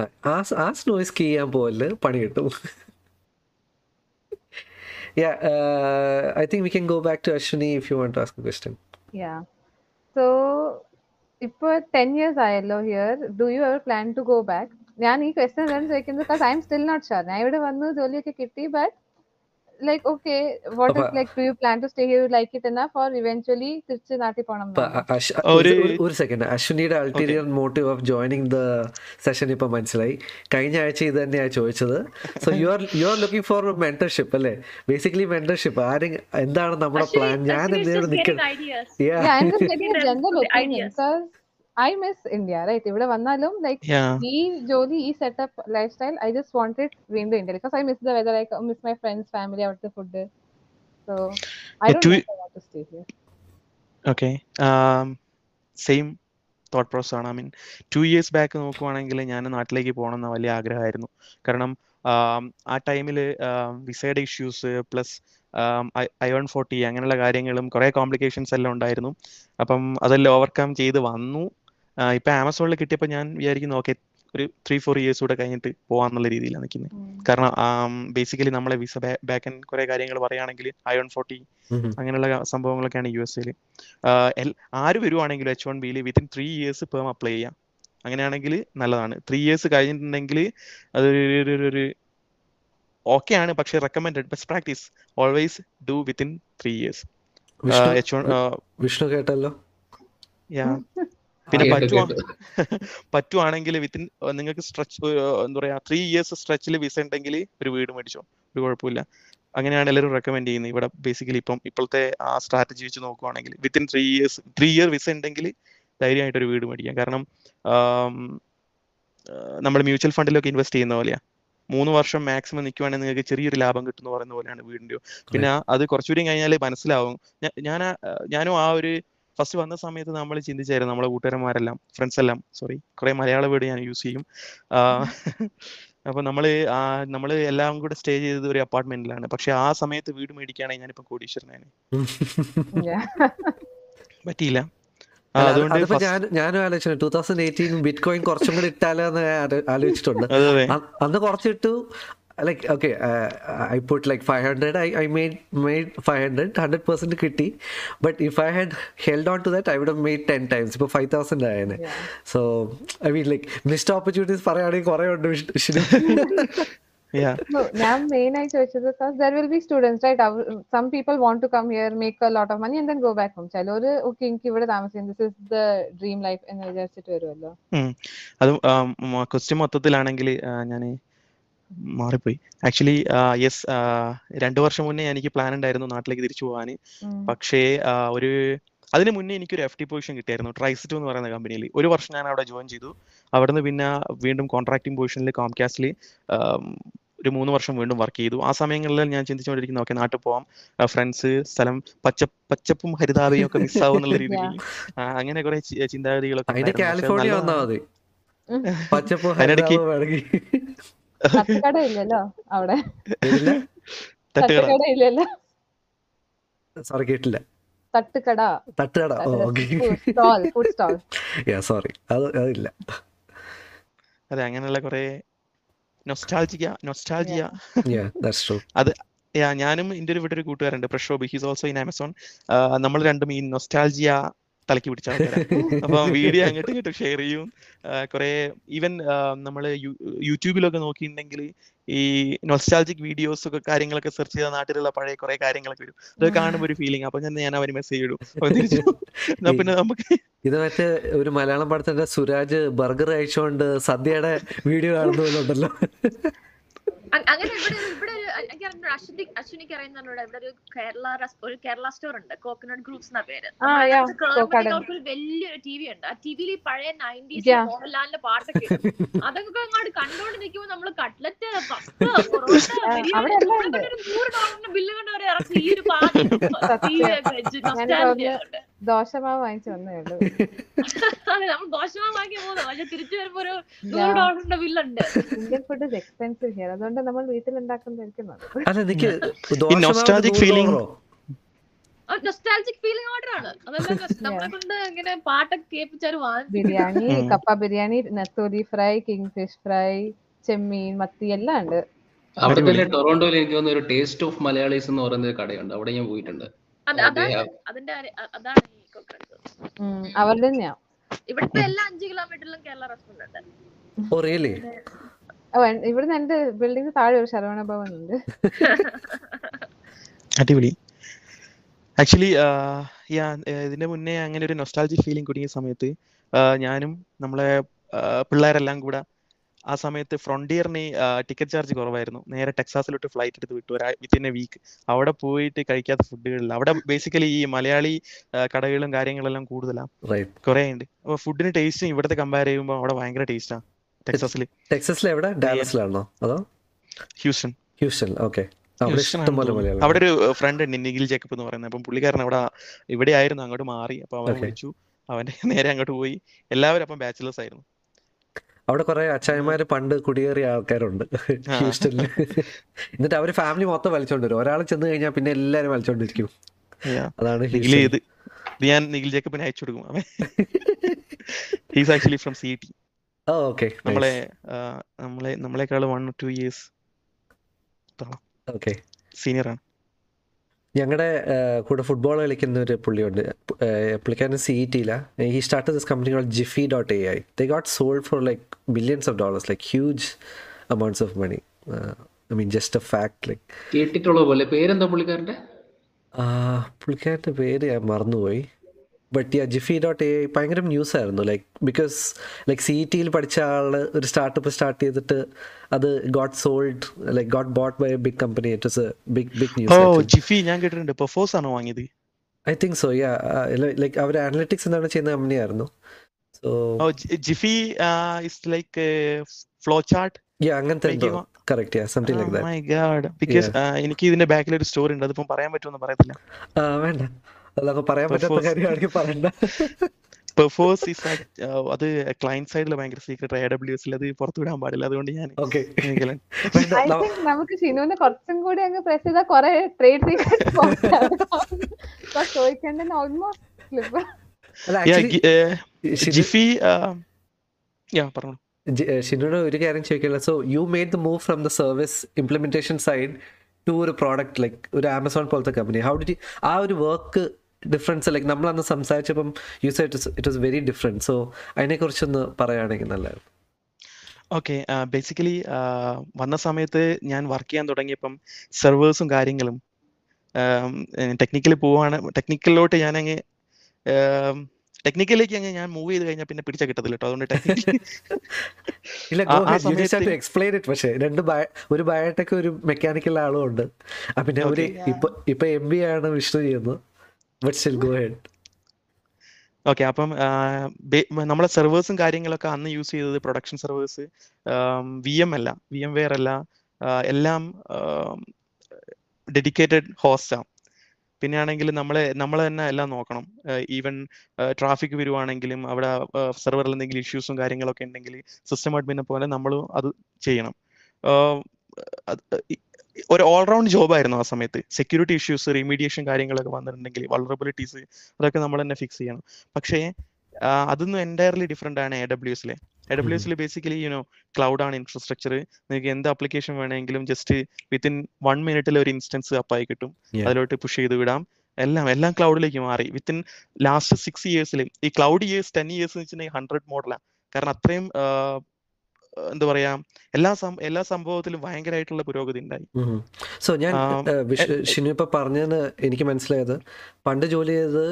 ആ ആ സ്നോ സ്കീ ചെയ്യാൻ പോവല്ലേ പണി കിട്ടും. Yeah, uh, I think we can go back to Ashwini if you want to ask a question. Yeah so ഇപ്പൊ ടെൻ ഇയേഴ്സ് ആയല്ലോ here do you ever plan to go back ഞാൻ ഈ question ചോദിക്കുന്നത് because I'm still not sure ഞാൻ ഇവിടെ വന്നു ജോലിയൊക്കെ കിട്ടി but like okay what is like do you plan to stay here? You like it enough or eventually തിരിച്ച് നാട്ടിൽ പോകണം ഒരു- second അശ്വിനിയുടെ ulterior motive of joining the session ഇപ്പൊ മനസ്സിലായി. കഴിഞ്ഞ ആഴ്ച ഇത് തന്നെയാണ് ചോദിച്ചത്. So you are you are looking for mentorship അല്ലേ? ബേസിക്കലി മെന്റർഷിപ്പ് ആരും എന്താണ് നമ്മുടെ പ്ലാൻ ഞാൻ getting നിൽക്കുന്നത് ideas. Miss India right? ഇവിടെ വന്നാലും യാ ഈ ജോലി ഈ setup lifestyle I just wanted വീണ്ടും India because I miss the weather I miss my friends family അവിടുത്തെ food so I don't to stay here okay same thought process ആണ്. I mean two years back നോക്കുവാണെങ്കിൽ ഞാൻ നാട്ടിലേക്ക് പോകണം എന്ന വലിയ ആഗ്രഹമായിരുന്നു. കാരണം ആം, ആ ടൈമിൽ വിസയുടെ issues plus I one forty അങ്ങനെയുള്ള കാര്യങ്ങളും കുറേ കോംപ്ലിക്കേഷൻസ് എല്ലാം ഉണ്ടായിരുന്നു. അപ്പം അതെല്ലാം ഓവർകം ചെയ്ത് വന്നു. ഇപ്പൊ ആമസോണിൽ കിട്ടിയപ്പോൾ ഞാൻ വിചാരിക്കുന്നു ഓക്കെ ഒരു ത്രീ ഫോർ ഇയേഴ്സ് കൂടെ കഴിഞ്ഞിട്ട് പോവാന്നുള്ള രീതിയിലാണ് നിൽക്കുന്നത് കാരണം ബേസിക്കലി നമ്മളെ വിസ ബാക്ക് ആൻഡ് കുറെ കാര്യങ്ങൾ പറയുകയാണെങ്കിൽ ഐ വൺ ഫോർട്ടി അങ്ങനെയുള്ള സംഭവങ്ങളൊക്കെയാണ് യു എസ് എൽ ആര് വരുവാണെങ്കിലും എച്ച് വൺ ബിയിൽ within three years perm apply ചെയ്യാം. അങ്ങനെയാണെങ്കിൽ നല്ലതാണ്. ത്രീ ഇയേഴ്സ് കഴിഞ്ഞിട്ടുണ്ടെങ്കിൽ അതൊരു ഓക്കെ ആണ്. പക്ഷെ recommended best practice always do within three years Vishnu കേട്ടല്ലോ? യാ പിന്നെ പറ്റുവാ പറ്റുവാണെങ്കിൽ വിത്തിൻ നിങ്ങൾക്ക് സ്ട്രെച്ച് എന്താ പറയാ ത്രീ ഇയേഴ്സ് സ്ട്രെച്ചിൽ വിസ ഉണ്ടെങ്കിൽ ഒരു വീട് മേടിച്ചോ. ഒരു കുഴപ്പമില്ല. അങ്ങനെയാണ് എല്ലാവരും റെക്കമെൻഡ് ചെയ്യുന്നത്. ഇവിടെ ബേസിക്കലി ഇപ്പം ഇപ്പോഴത്തെ ആ സ്ട്രാറ്റജി വെച്ച് നോക്കുവാണെങ്കിൽ within three years three year visa ഉണ്ടെങ്കിൽ ധൈര്യമായിട്ട് ഒരു വീട് മേടിക്കാം. കാരണം നമ്മൾ മ്യൂച്വൽ ഫണ്ടിലൊക്കെ ഇൻവെസ്റ്റ് ചെയ്യുന്ന പോലെയാ. മൂന്ന് വർഷം മാക്സിമം നിൽക്കുവാണെങ്കിൽ നിങ്ങൾക്ക് ചെറിയൊരു ലാഭം കിട്ടുന്ന പറയുന്ന പോലെയാണ് വീടിന്റെ പിന്നെ അത് കുറച്ചുകൂടി കഴിഞ്ഞാൽ മനസ്സിലാവും. ഞാൻ ഞാനും ആ ഒരു ഫസ്റ്റ് വന്ന സമയത്ത് നമ്മൾ ചിന്തിച്ചായിരുന്നു നമ്മളെ കൂട്ടുകാരന്മാരെല്ലാം ഫ്രണ്ട്സ് എല്ലാം സോറി കുറെ മലയാള വേർഡ് ഞാൻ യൂസ് ചെയ്യും. അപ്പൊ നമ്മൾ ആ നമ്മൾ എല്ലാം കൂടെ സ്റ്റേ ചെയ്തത് ഒരു അപ്പാർട്ട്മെന്റിലാണ് പക്ഷെ ആ സമയത്ത് വീട് മേടിക്കുകയാണെങ്കിൽ ഞാനിപ്പോ കോടീശ്വരനാണ്. പറ്റിയില്ല. അതുകൊണ്ട് ഞാനും ആലോചിച്ചു two thousand eighteen bitcoin കുറച്ചും കൂടി ഇട്ടാലോ എന്ന് ഞാൻ ആലോചിച്ചിട്ടുണ്ട്. അന്ന് കുറച്ചിട്ടു like okay I put like five hundred I I made made five hundred hundred percent കിട്ടി. But if I had held on to that I would made ten times ഇപ്പോൾ five thousand ആയേനെ. So I mean like missed opportunities പറയുകയാണെങ്കിൽ കുറേ ഉണ്ട് Yeah. No, ഞാൻ main ആയി ചോദിച്ചത് because there will be students right some people want to come here make a lot of money and then go back home ചിലര് okay എനിക്ക് ഇവിടെ താമസിക്കും. This is the dream life എന്ന് വിചാരിച്ചിട്ട് വരുമല്ലോ ക്വസ്റ്റ്യൻ മൊത്തത്തിലാണെങ്കിൽ ഞാൻ മാറിപ്പോയി. ആക്ച്വലി യെസ് രണ്ടു വർഷം മുന്നേ എനിക്ക് പ്ലാൻ ഉണ്ടായിരുന്നു നാട്ടിലേക്ക് തിരിച്ചു പോകാൻ പക്ഷേ ഒരു അതിന് മുന്നേ എനിക്കൊരു എഫ് ടി പൊസിഷൻ കിട്ടിയായിരുന്നു. ട്രൈസിറ്റു എന്ന് പറയുന്ന കമ്പനിയിൽ ഒരു വർഷം ഞാൻ അവിടെ ജോയിൻ ചെയ്തു. അവിടുന്ന് പിന്നെ വീണ്ടും കോൺട്രാക്ടിംഗ് പൊസിഷനിൽ കോംകാസ്റ്റിൽ ഒരു മൂന്ന് വർഷം വീണ്ടും വർക്ക് ചെയ്തു. ആ സമയങ്ങളിൽ ഞാൻ ചിന്തിച്ചുകൊണ്ടിരിക്കുന്നു ഓക്കെ നാട്ടിൽ പോവാം. ഫ്രണ്ട്സ് സ്ഥലം പച്ച പച്ചപ്പും ഹരിതാപയും ഒക്കെ മിസ്സാവും എന്നുള്ള രീതിയിൽ. അങ്ങനെ കുറെ ചിന്താഗതികളൊക്കെ അതിനിടയ്ക്ക് തട്ടുകട ഇല്ലല്ലോ അവിടെ തട്ടുകട. ഇല്ലല്ലോ സോറി കേട്ടില്ല. തട്ടുകട. തട്ടുകട. ഓ stall food stall yeah sorry അത് അതില്ല. അതെ അങ്ങനെയുള്ള കുറെ nostalgia nostalgia yeah that's true yeah ഞാനും എന്റെ ഒരു ഇവിടെ ഒരു കൂട്ടുകാരുണ്ട് Prashob he's also in Amazon നമ്മൾ രണ്ടും ഈ നൊസ്റ്റാൾജിയ തലക്ക് പിടിച്ച അപ്പൊ വീഡിയോ അങ്ങോട്ടും ഇങ്ങോട്ടും ഷെയർ ചെയ്യും. കുറെ ഈവൻ നമ്മൾ യൂട്യൂബിലൊക്കെ നോക്കിയിട്ടുണ്ടെങ്കിൽ ഈ നൊസ്റ്റാൾജിക് വീഡിയോസ് ഒക്കെ കാര്യങ്ങളൊക്കെ സെർച്ച് ചെയ്ത നാട്ടിലുള്ള പഴയ കുറെ കാര്യങ്ങളൊക്കെ വരും. അത് കാണുമ്പോൾ ഒരു ഫീലിംഗ് അപ്പൊ ഞാൻ ഞാൻ അവന് മെസ്സേജ് ഇടും. തിരിച്ചു പിന്നെ നമുക്ക് ഇത് മറ്റേ ഒരു മലയാളം പടത്തിന്റെ സുരാജ് ബർഗർ കഴിച്ചുകൊണ്ട് സദ്യയുടെ വീഡിയോ കാണുന്നുണ്ടല്ലോ അങ്ങനെ ഇവിടെ ഇവിടെ ഒരു എനിക്ക് അറിഞ്ഞു അശ്വിനി അശ്വിനിക്ക് അറിയുന്നവരോട് ഇവിടെ ഒരു കേരള ഒരു കേരള സ്റ്റോർ ഉണ്ട് കോക്കനട്ട് ഗ്രൂപ്പ്സ് എന്ന പേര്. ഒരു വലിയൊരു ടി വി ഉണ്ട്. ആ ടിവിയിൽ ഈ പഴയ നയന്റീസ്. മോഹൻലാലിന്റെ പാട്ടൊക്കെ. അതൊക്കെ അങ്ങോട്ട് കണ്ടോണ്ട് നിൽക്കുമ്പോൾ നമ്മൾ കട്ട്ലറ്റ് പത്ത് പൊറോട്ട നൂറ് ഡോളറിന്റെ ബില്ല് കണ്ടവരെ ഇറക്കി. ഈ ഒരു പാചകം ദോശമാവ് വാങ്ങിച്ചു വന്നേ ഉള്ളൂ. നമ്മൾ ദോശമാവ് വാങ്ങി പോകുന്നു. പക്ഷെ തിരിച്ചു വരുമ്പോ ഒരു നൂറ് ഡോളറിന്റെ ബില്ലുണ്ട്. Indian food is expensive here അതുകൊണ്ട് നമ്മൾ വീട്ടിൽ nostalgic നൊസ്റ്റാൾജിക് ഫീലിംഗ് ഓർഡർ ആണ്. നമ്മളെ കൊണ്ട് ഇങ്ങനെ പാട്ടൊക്കെ കേൾപ്പിച്ചാൽ ബിരിയാണി കപ്പ ബിരിയാണി നെത്തോലി ഫ്രൈ കിങ് ഫിഷ് ഫ്രൈ ചെമ്മീൻ മത്തി എല്ലാം ഉണ്ട്. അവിടെ. തന്നെ ടൊറോണ്ടോയിൽ എനിക്ക് തോന്നുന്നു ഒരു ടേസ്റ്റ് ഓഫ് മലയാളീസ് എന്ന് പറയുന്ന ഒരു കടയുണ്ട്. അവിടെ ഞാൻ പോയിട്ടുണ്ട്. അതിന്റെ അതാണ് അവരുടെ തന്നെയാ. ഇവിടുത്തെ എല്ലാ അഞ്ച് കിലോമീറ്ററിലും കേരള റെസ്റ്റോറന്റ് ഉണ്ട്. ഇവിടുന്ന് എന്റെ ബിൽഡിംഗ് താഴെ ഒരു ശരവണ ഭവൻ ഉണ്ട്. അടിപൊളി. ആക്ച്വലി യാ ഇതിന്റെ മുന്നേ അങ്ങനെ ഒരു നൊസ്റ്റാൾജി ഫീലിംഗ് കുടുങ്ങിയ സമയത്ത് ഞാനും നമ്മളെ പിള്ളേരെല്ലാം കൂടെ ആ സമയത്ത് ഫ്രോണ്ടിയറിന് ടിക്കറ്റ് ചാർജ് കുറവായിരുന്നു. നേരെ ടെക്സാസിലോട്ട് ഫ്ലൈറ്റ് എടുത്ത് വിട്ടു. ഒരാ വിത്തിൻ എ വീക്ക് അവിടെ പോയിട്ട് കഴിക്കാത്ത ഫുഡുകളില്ല അവിടെ ബേസിക്കലി ഈ മലയാളി കടകളും കാര്യങ്ങളെല്ലാം കൂടുതലാണ് കുറെ ഉണ്ട്. അപ്പൊ ഫുഡിന് ടേസ്റ്റും ഇവിടുത്തെ കമ്പയർ ചെയ്യുമ്പോൾ അവിടെ ഭയങ്കര ടേസ്റ്റാണ് ടെക്സസിൽ ടെക്സസിൽ എവിടെ? ഡാലസിലാണോ? അതോ? ഹ്യൂസ്റ്റൺ. ഹ്യൂസ്റ്റൺ. ഓക്കെ. അവിടെ ഒരു ഫ്രണ്ട് ഉണ്ട് നിഖിൽ ജേക്കബ് എന്ന് പറയുന്നത്. അപ്പം പുള്ളിക്കാരൻ അവിടെ ഇവിടെ ആയിരുന്നു അങ്ങോട്ട് മാറി. അപ്പൊ അവൻ വിളിച്ചു. അവന്റെ നേരെ അങ്ങോട്ട് പോയി. എല്ലാവരും അപ്പം ബാച്ചിലേഴ്സ് ആയിരുന്നു. അവിടെ കുറെ അച്ചായന്മാര് പണ്ട് കുടിയേറിയ ആൾക്കാരുണ്ട് ഹ്യൂസ്റ്റണിൽ. എന്നിട്ട് അവർ ഫാമിലി മൊത്തം വലിച്ചോണ്ട് വരും ഒരാൾ ചെന്ന് കഴിഞ്ഞാൽ പിന്നെ എല്ലാരും വലിച്ചോണ്ടിരിക്കും. അതാണ് ഞാൻ നിഖിൽ ജേക്കബിനെ അയച്ചു കൊടുക്കും അവൻ. He's actually from C T okay. നമ്മളെ നമ്മളെ നമ്മളെക്കാൾ one two years okay. Senior ആണ്. ഞങ്ങളുടെ കൂടെ ഫുട്ബോൾ കളിക്കുന്ന ഒരു പുള്ളിയുണ്ട് പുള്ളിക്കാരൻ C E ടിയില he start this company call Jiffy dot A I the got sold for like billions of dollars like huge amounts of money I mean just a fact like കേട്ടിട്ടുള്ള പോലെ പേരെന്താ പുള്ളിക്കാരന്റെ? പുള്ളിക്കാരന്റെ പേര് ഞാൻ മറന്നുപോയി. But yeah Jiffy dot A ഭയങ്കര news ആയിരുന്നു ലൈക്ക് ബിക്കോസ് ലൈക്ക് സി ടിയിൽ പഠിച്ച ആൾ ഒരു സ്റ്റാർട്ടപ്പ് സ്റ്റാർട്ട് ചെയ്തിട്ട് അത് got sold like got bought by a big company it is a big big oh news Jiffy ഞാൻ കേട്ടിട്ടുണ്ട്. പെർഫോസ് ആണോ വാങ്ങിയത്? I think so yeah like our analytics എന്താണ് ചെയ്യുന്ന കമ്പനി ആയിരുന്നു. So oh Jiffy is like flowchart yeah അങ്ങനത്തെ എന്തോ. Correct yeah something like that my god because എനിക്ക് ഇതിന്റെ ബാക്കിൽ ഒരു സ്റ്റോറി ഉണ്ട്. അതിപ്പം പറയാൻ പറ്റുമെന്ന് പറയത്തില്ല. വേണ്ട. അതൊക്കെ പറയാൻ പറ്റാത്ത. കാര്യമാണെങ്കിൽ പറയണ്ട. പെർഫോസ് ഇസ് അത് ക്ലയന്റ് സൈഡിൽ ഭയങ്കര സീക്രട്ട് എ ഡബ്ല്യു എസിൽ അത് പുറത്തു വിടാൻ പാടില്ല. അതുകൊണ്ട് ഞാൻ നമുക്ക് ഷിനുവിനെ കുറച്ചും കൂടി അങ്ങ് പ്രസ് ചെയ്താൽ കുറെ ട്രേഡ് സീക്രട്ട് ഓൾമോസ്റ്റ് സ്ലിപ്പ് അല്ല ആക്ച്വലി ജിഫി യാ പറഞ്ഞു ഷിനുടെ ഒരു കാര്യം ചോദിക്കില്ല so you made the move from the service implementation side to ഒരു പ്രോഡക്റ്റ് ലൈക്ക് ഒരു ആമസോൺ പോലത്തെ കമ്പനി ഹൗ ഡിറ്റ് ആ ഒരു വർക്ക് ഡിഫറൻസ് ലൈക്ക് നമ്മൾ അന്ന് സംസാരിച്ചപ്പം you it it was very different so അതിനെക്കുറിച്ചൊന്ന് പറയുകയാണെങ്കിൽ നല്ലതായിരുന്നു. ഓക്കെ ബേസിക്കലി വന്ന സമയത്ത് ഞാൻ വർക്ക് ചെയ്യാൻ തുടങ്ങിയപ്പം സെർവേഴ്സും കാര്യങ്ങളും ടെക്നിക്കലി പോവാണ്. ടെക്നിക്കലിലോട്ട് ഞാൻ അങ്ങ് ടെക്നിക്കലിലേക്ക് അങ്ങ് ഞാൻ മൂവ് ചെയ്ത് കഴിഞ്ഞാൽ പിന്നെ പിടിച്ച കിട്ടത്തില്ല കേട്ടോ അതുകൊണ്ട് ടെക്നിക്കലി എക്സ്പ്ലെയിൻ ഇറ്റ് പക്ഷേ രണ്ട് ഒരു ബയോടെക് ഒരു മെക്കാനിക്കൽ ആളും ഉണ്ട്. പിന്നെ ഒരു Okay. ഇപ്പൊ ഇപ്പൊ എം ബി ആണ് വിഷ്ണു ചെയ്യുന്നത്. But still go ahead okay അപ്പം നമ്മളെ സെർവേഴ്സും കാര്യങ്ങളൊക്കെ അന്ന് യൂസ് ചെയ്തത് പ്രൊഡക്ഷൻ സെർവേഴ്സ് വി എം അല്ല. വി എം വെയർ അല്ല. എല്ലാം ഡെഡിക്കേറ്റഡ് ഹോസ്റ്റാണ് പിന്നെ ആണെങ്കിൽ നമ്മളെ നമ്മൾ തന്നെ എല്ലാം നോക്കണം. ഈവൻ ട്രാഫിക് വരുവാണെങ്കിലും അവിടെ സെർവറിൽ എന്തെങ്കിലും ഇഷ്യൂസും കാര്യങ്ങളൊക്കെ ഉണ്ടെങ്കിൽ സിസ്റ്റം അഡ്മിനെ പോലെ നമ്മളും അത് ചെയ്യണം. ഒരു ഓൾറൗണ്ട് ജോബായിരുന്നു ആ സമയത്ത്. സെക്യൂരിറ്റി ഇഷ്യൂസ് റീമീഡിയേഷൻ കാര്യങ്ങളൊക്കെ വന്നിട്ടുണ്ടെങ്കിൽ വളറബിലിറ്റീസ് അതൊക്കെ നമ്മൾ തന്നെ ഫിക്സ് ചെയ്യണം. പക്ഷേ അതൊന്നും എന്റയർലി ഡിഫറെന്റ് ആണ് എ ഡബ്ല്യു എസിലെ എ ഡബ്ല്യു എസിൽ ബേസിക്കലി യുനോ ക്ലൗഡ് ആണ് ഇൻഫ്രാസ്ട്രക്ചർ നിങ്ങൾക്ക് എന്ത് ആപ്ലിക്കേഷൻ വേണമെങ്കിലും ജസ്റ്റ് വിത്തിൻ വൺ മിനിറ്റിൽ ഒരു ഇൻസ്റ്റൻസ് അപ്പായി കിട്ടും. അതിലോട്ട് പുഷ് ചെയ്ത് വിടാം. എല്ലാം എല്ലാം ക്ലൗഡിലേക്ക് മാറി. വിത്തിൻ ലാസ്റ്റ് സിക്സ് ഇയേഴ്സിൽ ഈ ക്ലൗഡ് ഇയേഴ്സ് ടെൻ ഇയേഴ്സ് എന്ന് വെച്ചിട്ടുണ്ടെങ്കിൽ ഹൺഡ്രഡ് മോഡലാണ് കാരണം അത്രയും എന്താ പറയാ എല്ലാ എല്ലാ സംഭവത്തിലും ഭയങ്കരമായിട്ടുള്ള പുരോഗതി ഉണ്ടായി. സോ ഞാൻ ഷിനു ഇപ്പൊ പറഞ്ഞത് എനിക്ക് മനസ്സിലായത് പണ്ട് ജോലി ചെയ്തത്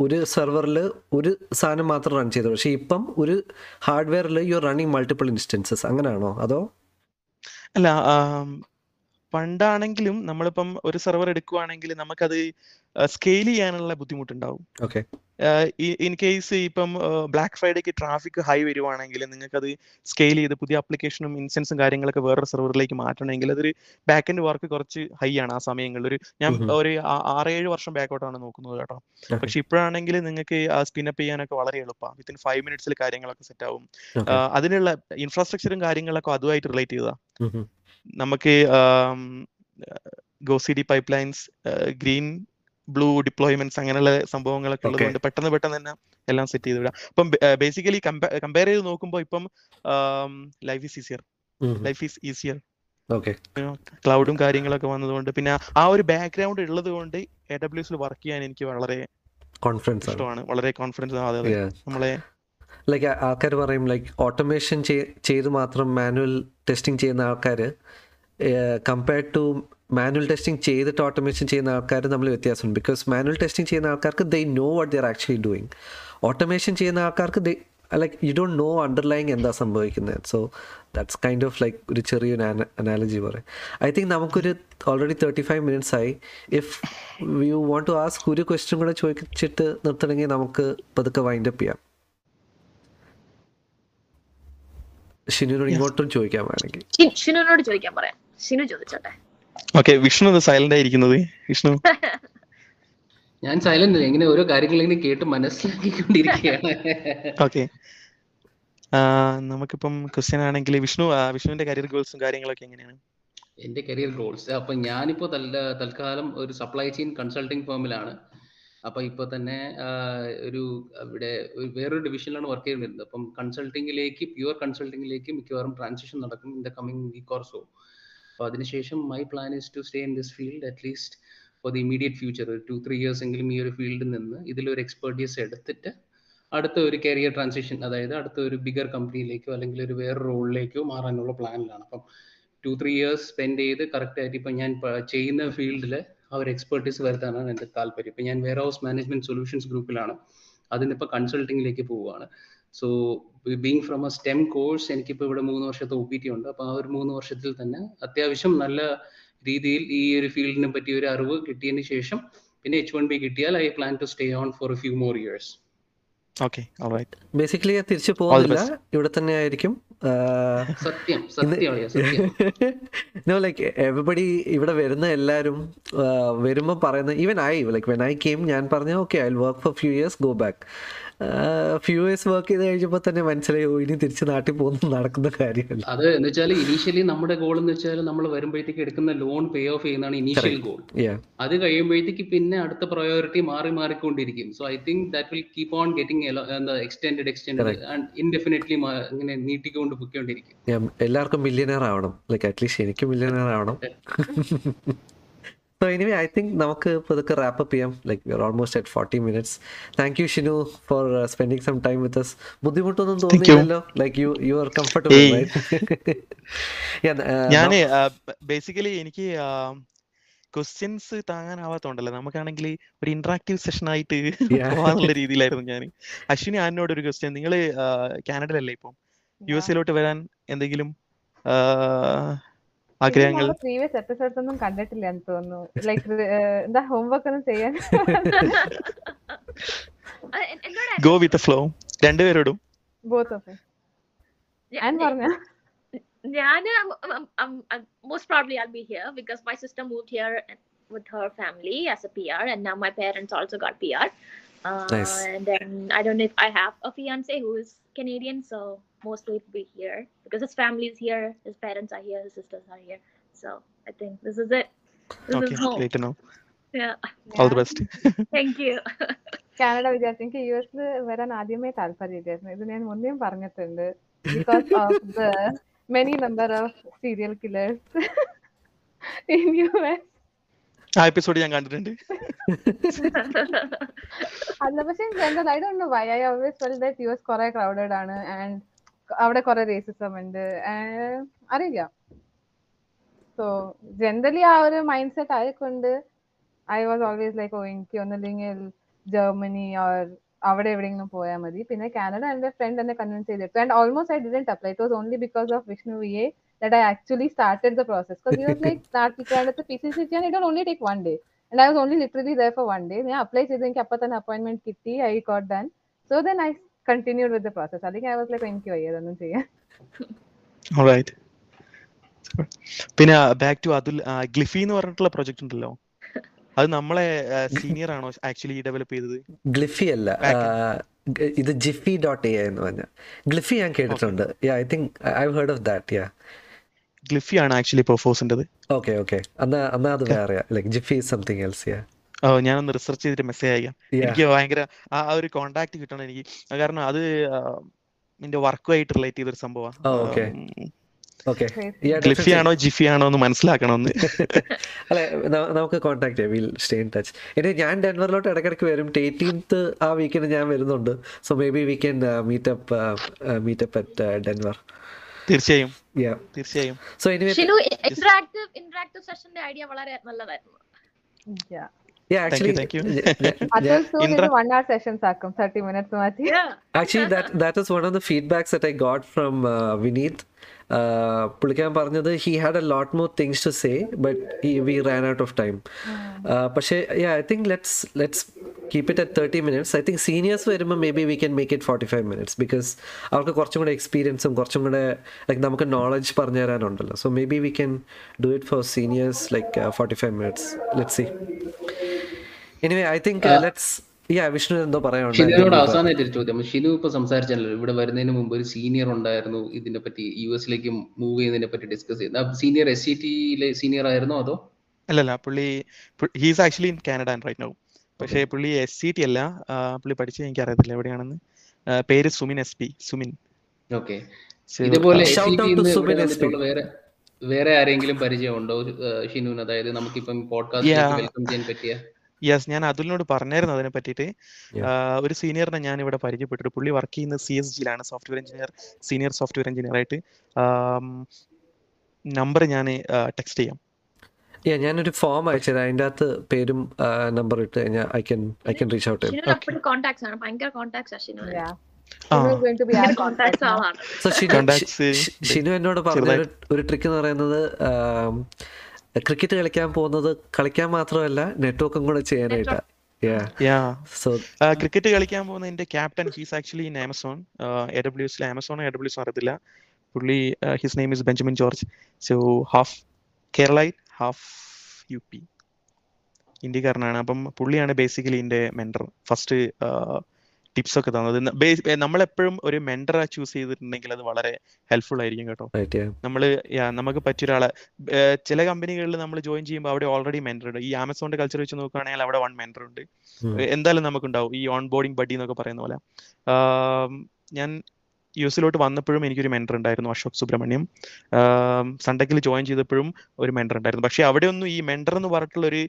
ഒരു സെർവറിൽ ഒരു സാധനം മാത്രം റൺ ചെയ്തു പക്ഷെ ഇപ്പം ഒരു ഹാർഡ്വെയറിൽ യു റണ്ണിങ് മൾട്ടിപ്പിൾ ഇൻസ്റ്റൻസസ് അങ്ങനെയാണോ അതോ? അല്ല പണ്ടാണെങ്കിലും നമ്മളിപ്പം ഒരു സെർവർ എടുക്കുവാണെങ്കിൽ നമുക്കത് സ്കെയിൽ ചെയ്യാനുള്ള ബുദ്ധിമുട്ടുണ്ടാവും. ഓക്കെ ഇൻ കേസ് ഇപ്പം ബ്ലാക്ക് ഫ്രൈഡേക്ക് ട്രാഫിക് ഹൈ വരുവാണെങ്കിൽ നിങ്ങൾക്കത് സ്കെയിൽ ചെയ്ത് പുതിയ ആപ്ലിക്കേഷനും ഇൻസ്റ്റൻസും കാര്യങ്ങളൊക്കെ വേറൊരു സെർവറിലേക്ക് മാറ്റണമെങ്കിൽ അതൊരു ബാക്ക് എൻഡ് വർക്ക് കുറച്ച് ഹൈ ആണ് ആ സമയങ്ങളിൽ. ഒരു ഞാൻ ഒരു ആറേഴ് വർഷം ബാക്കോട്ടാണ് നോക്കുന്നത് കേട്ടോ. പക്ഷെ ഇപ്പോഴാണെങ്കിൽ നിങ്ങൾക്ക് ആ സ്പിന്നപ്പ് ചെയ്യാനൊക്കെ വളരെ എളുപ്പമാണ് വിത്തിൻ ഫൈവ് മിനിറ്റ്സിൽ കാര്യങ്ങളൊക്കെ സെറ്റ് ആവും. അതിനുള്ള ഇൻഫ്രാസ്ട്രക്ചറും കാര്യങ്ങളൊക്കെ അതുമായിട്ട് റിലേറ്റ് ചെയ്തതാ. ഉം ഉം. നമുക്ക് ഗോസിഡി pipelines green blue deployments അങ്ങനെയുള്ള സംഭവങ്ങളൊക്കെ. ഉള്ളതുകൊണ്ട് പെട്ടെന്ന് പെട്ടെന്ന് തന്നെ എല്ലാം സെറ്റ് ചെയ്ത് വിടാം. അപ്പം ബേസിക്കലി കമ്പയർ ചെയ്ത് നോക്കുമ്പോൾ ഇപ്പം life is easier. Life is easier. ക്ലൗഡും കാര്യങ്ങളൊക്കെ വന്നതുകൊണ്ട് പിന്നെ ആ ഒരു ബാക്ക്ഗ്രൗണ്ട് ഉള്ളത് കൊണ്ട് എ ഡബ്ല്യു എസിൽ വർക്ക് ചെയ്യാൻ എനിക്ക് വളരെ കോൺഫിഡൻസ് ഇഷ്ടമാണ്. വളരെ കോൺഫിഡൻസ് നമ്മളെ ലൈക്ക് ആൾക്കാർ പറയും ലൈക്ക് ഓട്ടോമേഷൻ ചെയ്ത് മാത്രം മാനുവൽ ടെസ്റ്റിംഗ് ചെയ്യുന്ന ആൾക്കാർ കമ്പയർഡ് ടു മാനുവൽ ടെസ്റ്റിംഗ് ചെയ്തിട്ട് ഓട്ടോമേഷൻ ചെയ്യുന്ന ആൾക്കാർ നമ്മൾ വ്യത്യാസമുണ്ട്. ബിക്കോസ് മാനുവൽ ടെസ്റ്റിംഗ് ചെയ്യുന്ന ആൾക്കാർക്ക് they know what they're actually doing automation ചെയ്യുന്ന ആൾക്കാർക്ക് they like you don't know underlying എന്താ സംഭവിക്കുന്നത് so that's kind of like ഒരു ചെറിയൊരു അനാലജി പറയും. ഐ തിങ്ക് നമുക്കൊരു ഓൾറെഡി തേർട്ടി ഫൈവ് മിനിറ്റ്സ് ആയി. If you want to ask ഒരു ക്വസ്റ്റ്യൻ കൂടെ ചോദിച്ചിട്ട് നിർത്തണമെങ്കിൽ നമുക്ക് പതുക്കെ വൈൻഡപ്പ് ചെയ്യാം. ഷിനുവിനോട് ഇങ്ങോട്ടും ചോദിക്കാൻ വേണമെങ്കിൽ. ഷിനുനോട് ചോദിക്കാൻ പറയാം. ഷിനു ചോദിച്ചോട്ടെ. ഓക്കെ വിഷ്ണു സൈലന്റ് ആയിരിക്കുന്നത്? വിഷ്ണു? ഞാൻ സൈലന്റ് അല്ല ഇങ്ങനെ ഓരോ കാര്യങ്ങൾ ഇങ്ങനെ കേട്ട് മനസ്സിലാക്കിക്കൊണ്ടിരിക്കുകയാണ്. ഓക്കെ നമുക്കിപ്പം ക്വസ്റ്റ്യൻ ആണെങ്കിൽ വിഷ്ണു വിഷ്ണുവിന്റെ കരിയർ ഗോൾസും കാര്യങ്ങളൊക്കെ എങ്ങനെയാണ്? എന്റെ കരിയർ ഗോൾസ് അപ്പൊ ഞാനിപ്പോ തൽ- തൽക്കാലം ഒരു സപ്ലൈ ചെയിൻ കൺസൾട്ടിംഗ് ഫേമിലാണ് അപ്പൊ ഇപ്പൊ തന്നെ ഒരു ഇവിടെ വേറൊരു ഡിവിഷനിലാണ് വർക്ക് ചെയ്തിരുന്നത്. അപ്പം കൺസൾട്ടിങ്ങിലേക്ക് പ്യുവർ കൺസൾട്ടിങ്ങിലേക്ക് മിക്കവാറും ട്രാൻസിഷൻ നടക്കും in the coming week or so അപ്പൊ അതിനുശേഷം my plan is to stay in this field at least for the immediate future two three years എങ്കിലും ഈ ഒരു ഫീൽഡിൽ നിന്ന് ഇതിലൊരു എക്സ്പെർട്ടീസ് എടുത്തിട്ട് അടുത്ത ഒരു കരിയർ ട്രാൻസിഷൻ അതായത് അടുത്ത ഒരു ബിഗർ കമ്പനിയിലേക്കോ അല്ലെങ്കിൽ ഒരു വേറെ റോളിലേക്കോ മാറാനുള്ള പ്ലാനിലാണ് അപ്പം ടു ത്രീ ഇയേഴ്സ് സ്പെൻഡ് ചെയ്ത് കറക്റ്റ് ആയിട്ട് ഇപ്പം ഞാൻ ചെയ്യുന്ന ഫീൽഡിൽ ആ ഒരു എക്സ്പെർട്ടീസ് വരുത്താനാണ് എന്റെ താല്പര്യം. ഇപ്പം ഞാൻ വെയർ ഹൗസ് മാനേജ്മെന്റ് സൊല്യൂഷൻസ് ഗ്രൂപ്പിലാണ് അതിനിപ്പോൾ കൺസൾട്ടിങ്ങിലേക്ക് പോവുകയാണ്. So being from a STEM course എനിക്കിപ്പോൾ ഇവിടെ മൂന്ന് വർഷത്തെ ഒ പി ടി ഉണ്ട്. അപ്പോൾ ആ ഒരു മൂന്ന് വർഷത്തിൽ തന്നെ അത്യാവശ്യം നല്ല രീതിയിൽ ഈ ഒരു ഫീൽഡിനെ പറ്റി ഒരു അറിവ് കിട്ടിയതിന് ശേഷം പിന്നെ എച്ച് വൺ ബി കിട്ടിയാൽ I plan to stay on for a few more years okay alright basically തിരിച്ചു All പോകുന്നില്ല ഇവിടെ തന്നെ ആയിരിക്കും. സത്യം സത്യം ലൈക്ക് എവറിബഡി ഇവിടെ വരുന്ന എല്ലാവരും വരുമ്പോൾ പറയുന്ന even I like when I came ഞാൻ പറഞ്ഞു okay I work for few years go back few years work ചെയ്ത് കഴിഞ്ഞപ്പോൾ തന്നെ മനസ്സിലായി ഇനി തിരിച്ച് നാട്ടിൽ പോകുന്ന നടക്കുന്ന കാര്യമല്ല. അത് എന്ന് വെച്ചാൽ ഇനീഷ്യലി നമ്മുടെ ഗോൾ എന്ന് വെച്ചാൽ നമ്മൾ വരുമ്പോഴത്തേക്ക് എടുക്കുന്ന ലോൺ പേ ഓഫ് ചെയ്യുന്നതാണ് ഇനീഷ്യൽ ഗോൾ അത് കഴിയുമ്പോഴത്തേക്ക് പിന്നെ അടുത്ത പ്രയോറിറ്റി മാറി മാറിക്കൊണ്ടിരിക്കും. So I think that will keep on getting എന്താ എക്സ്റ്റെൻഡ് എക്സ്റ്റെൻഡ് ഇൻഡെഫിനറ്റ്ലി ഇങ്ങനെ നീട്ടിക്കൊണ്ട് പൊയ്ക്കൊണ്ടിരിക്കും. എല്ലാവർക്കും മില്യനർ ആവണം. ലൈക്ക് അറ്റ്ലീസ്റ്റ് എനിക്ക് മില്യനർ ആവണം. സോ എനിവേ ഐ തിങ്ക് നമുക്ക് പതുക്കെ റാപ്പ് അപ്പ് ചെയ്യാം. Like we are almost at forty minutes thank you Shinu for spending some time with us. ബുദ്ധിമുട്ടൊന്നും you. തോന്നിയില്ലല്ലോ. Like you you are comfortable ഞാൻ basically എനിക്ക് questions താങ്ങാനാവാത്തോണ്ടല്ലോ. നമുക്കാണെങ്കിൽ ഒരു ഇന്ററാക്റ്റീവ് സെഷൻ ആയിട്ട്. പോവാന്നുള്ള രീതിയിലായിരുന്നു ഞാൻ അശ്വിനി ആനോട് ഒരു ക്വസ്റ്റ്യൻ നിങ്ങൾ കാനഡയിലല്ലേ ഇപ്പം? യു എസ് എയിലോട്ട് വരാൻ എന്തെങ്കിലും ആ, ആഗ്രഹങ്ങൾ പ്രീവിയസ് എപ്പിസോഡ്സ് ഒന്നും കണ്ടിട്ടില്ല എന്ന് തോന്നുന്നു ലൈക്ക് എന്താ ഹോംവർക്ക് ഒന്നും ചെയ്യാൻ ആ, എ- എന്നോട് ഗോ വിത്ത് ഫ്ലോ രണ്ടുപേരോടും ബോത്ത് ഓഫ് ഞാ- ഞാൻ പറഞ്ഞ ഞാൻ most probably I'll be here because my sister moved here with her family as a PR, and now my parents also got PR. Uh, Nice. And then I don't know if I have a fiance who is Canadian, so mostly it'll be here because his family is here, his parents are here, his sisters are here. So I think this is it. This okay is home. Great no Yeah. All the best Thank you. Canada വിചാരിച്ചു എനിക്ക് U എസിൽ വരാൻ ആദ്യമേ താല്പര്യമില്ലായിരുന്നു ഇത് ഞാൻ മുന്നേയും പറഞ്ഞിട്ടുണ്ട് because of the many number of serial killers in U S ആ എപ്പിസോഡ് ഞാൻ കണ്ടിട്ടുണ്ട് അല്ല പക്ഷെ general I don't know why I always felt that U S കുറെ ക്രൗഡഡ് ആണ് ആൻഡ് അവിടെ കുറെ റേസിസം ഉണ്ട്. അറിയില്ല. സോ ജനറലി ആ ഒരു മൈൻഡ് സെറ്റ് ആയിക്കൊണ്ട് I was always like oh എനിക്ക് ഒന്നില്ലെങ്കിൽ ജർമ്മനി ഓർ അവിടെ എവിടെയെങ്കിലും പോയാൽ മതി. പിന്നെ കാനഡ എന്റെ ഫ്രണ്ട് എന്നെ കൺവിൻസ് ചെയ്തിട്ടു. And almost I didn't apply it was only because of Vishnu V A that I actually started the process. Because he was like start Canada PCC and it will only take one day. And I was only literally there for one day. ഞാൻ apply ചെയ്ത്. എനിക്ക് അപ്പൊ തന്നെ appointment കിട്ടി I So done so then I continued with the process അല്ലെങ്കിൽ I was like എനിക്ക് വയ്യതൊന്നും ചെയ്യാൻ. പിന്നെ ബാക്ക് ടു അതുൽ ഗ്ലിഫി എന്ന് പറഞ്ഞിട്ടുള്ള പ്രൊജക്ട് ഉണ്ടല്ലോ. അത് നമ്മളെ സീനിയർ ആണോ ആക്ച്വലി ഡെവലപ്പ് ചെയ്തത്? ഗ്ലിഫി അല്ല ഗ- ഇത് ജിഫി ഡോട്ട് എ എന്ന് പറഞ്ഞ. ഗ്ലിഫി ഞാൻ കേട്ടിട്ടുണ്ട്. I think I heard of that yeah Gliffy ആണ് ആക്ച്വലി പെർഫോസിന്റെത് ഓക്കെ ഓക്കെ എന്നാ എന്നാ അത് വേറെ like Jiffy something else yeah ഞാനൊന്ന് റിസർച്ച് ചെയ്തിട്ട് മെസ്സേജ് അയക്കാം. എനിക്ക് ഭയങ്കര ആ ആ ഒരു കോണ്ടാക്ട് കിട്ടണം എനിക്ക്. കാരണം അത് എന്റെ നിന്റെ വർക്കുമായിട്ട് റിലേറ്റ് ചെയ്തൊരു സംഭവമാണ് ണോ ഗ്ലിഫി ആണോ ജിഫി ആണോ എന്ന് മനസ്സിലാക്കണമെന്ന്. അല്ലെ നമുക്ക് കോൺടാക്ട് ചെയ്യാം. വിൽ സ്റ്റേ ഇൻ ടച്ച് ഇനി ഞാൻ ഡെൻവറിലോട്ട് ഇടയ്ക്കിടയ്ക്ക് വരും. എയ്റ്റീൻത്ത് ആ വീക്കെൻഡ് ഞാൻ വരുന്നുണ്ട്. So maybe we can meetup meetup at Denver തീർച്ചയായും. യാ തീർച്ചയായും. So anyway Shinu interactive interactive സെഷന്റെ idea വളരെ നല്ലതായിരുന്നു. Yeah. Yeah actually thank you. Atul soon Indra- ഇത് one hour sessions ആക്കും തേർട്ടി മിനിറ്റ്സ് മാറ്റി actually that that is one of the feedbacks that I got from Vineeth പുള്ളിക്കാൻ പറഞ്ഞത് he had a lot more things to say but we ran out of time പക്ഷേ I think let's let's keep it at thirty minutes I think seniors വരുമ്പോൾ maybe we can make it forty five minutes because അവർക്ക് കുറച്ചും കൂടെ എക്സ്പീരിയൻസും കുറച്ചും കൂടെ like നമുക്ക് knowledge പറഞ്ഞു തരാനുണ്ടല്ലോ so maybe we can do it for seniors like forty five minutes let see anyway I think let's yeah Vishnu എന്തോ ഷിനുവിനോട് പറയാനുണ്ട് അവസാനമായിട്ട് ഒരു ചോദ്യം. ഷിനു ഇപ്പൊ സംസാരിച്ചല്ലോ ഇവിടെ വരുന്നതിന് മുമ്പ് ഒരു സീനിയർ ഉണ്ടായിരുന്നു ഇതിനെ പറ്റി യു എസിലേക്ക് മൂവ് ചെയ്യുന്നതിനെ പറ്റി ഡിസ്കസ് ചെയ്യുന്നത് സീനിയർ എസ് സി ടിയിലെ സീനിയർ ആയിരുന്നോ അതോ? അല്ലല്ല പുള്ളി he's actually in Canada and right now പക്ഷേ പുള്ളി എസ് സി ടി അല്ല പുള്ളി പഠിച്ചത് എനിക്ക് അറിയത്തില്ല എവിടെയാണെന്ന് പേര് Sumin S P Sumin. Okay So, ഇതുപോലെ SP. വേറെ വേറെ ആരെങ്കിലും പരിചയമുണ്ടോ ഉണ്ടോ ഷിനുവിന്? അതായത് നമുക്കിപ്പം പോഡ്കാസ്റ്റ്. വെൽക്കം ചെയ്യാൻ പറ്റിയ യെസ് ഞാൻ അതുലിനോട് പറഞ്ഞായിരുന്നു അതിനെ പറ്റിയിട്ട്. ഒരു സീനിയറിനെ ഞാൻ ഇവിടെ പരിചയപ്പെട്ടു പുള്ളി വർക്ക് ചെയ്യുന്ന C S ജിയിലാണ് software engineer senior software engineer ആയിട്ട്. നമ്പർ ഞാൻ ടെക്സ്റ്റ് ചെയ്യാം. യാ ഞാനൊരു ഫോം അയച്ചത്. അതിന്റെ അകത്ത് പേരും നമ്പർ ഇട്ട് കഴിഞ്ഞാൽ I can I can reach out Shinu. എന്നോട് പറഞ്ഞ ഒരു ട്രിക്ക് എന്ന് പറയുന്നത് ക്രിക്കറ്റ് കളിക്കാൻ പോകുന്നത് കളിക്കാൻ മാത്രമല്ല നെറ്റ്വർക്കും കൂടെ ചെയ്യാനായിട്ടാ. യാ യാ സോ ക്രിക്കറ്റ് കളിക്കാൻ പോകുന്ന എന്റെ captain he's actually in Amazon A W എസിലെ ആമസോൺ എ ഡബ്ല്യു എസ് അറിയത്തില്ല. പുള്ളി his name is Benjamin George so half Keralite half U P ഇന്ത്യക്കാരനാണ്. അപ്പം പുള്ളിയാണ് ബേസിക്കലി എന്റെ മെന്റർ ഫസ്റ്റ് ടിപ്സ് ഒക്കെ തന്നത് നമ്മളെപ്പോഴും ഒരു മെന്ററ ചൂസ് ചെയ്തിട്ടുണ്ടെങ്കിൽ അത് വളരെ ഹെൽപ്ഫുൾ ആയിരിക്കും കേട്ടോ. നമ്മൾ നമ്മൾ നമുക്ക് പറ്റിയ ഒരാളെ ചില കമ്പനികളിൽ നമ്മൾ ജോയിൻ ചെയ്യുമ്പോൾ അവിടെ ഓൾറെഡി മെന്റർ ഉണ്ട്. ഈ ആമസോണിന്റെ കൾച്ചർ വെച്ച് നോക്കുകയാണെങ്കിൽ അവിടെ വൺ മെന്റർ ഉണ്ട്. എന്തായാലും നമുക്കുണ്ടാവും ഈ ഓൺ ബോർഡിംഗ് ബഡി എന്നൊക്കെ പറയുന്ന പോലെ. ഞാൻ യു എസിലോട്ട് വന്നപ്പോഴും എനിക്കൊരു മെന്റർ ഉണ്ടായിരുന്നു അശോക് സുബ്രഹ്മണ്യം. സൺഡേക്കിൽ ജോയിൻ ചെയ്തപ്പോഴും ഒരു മെന്റർ ഉണ്ടായിരുന്നു. പക്ഷേ അവിടെ ഒന്നും ഈ മെന്റർ എന്ന് പറഞ്ഞിട്ടുള്ള ഒരു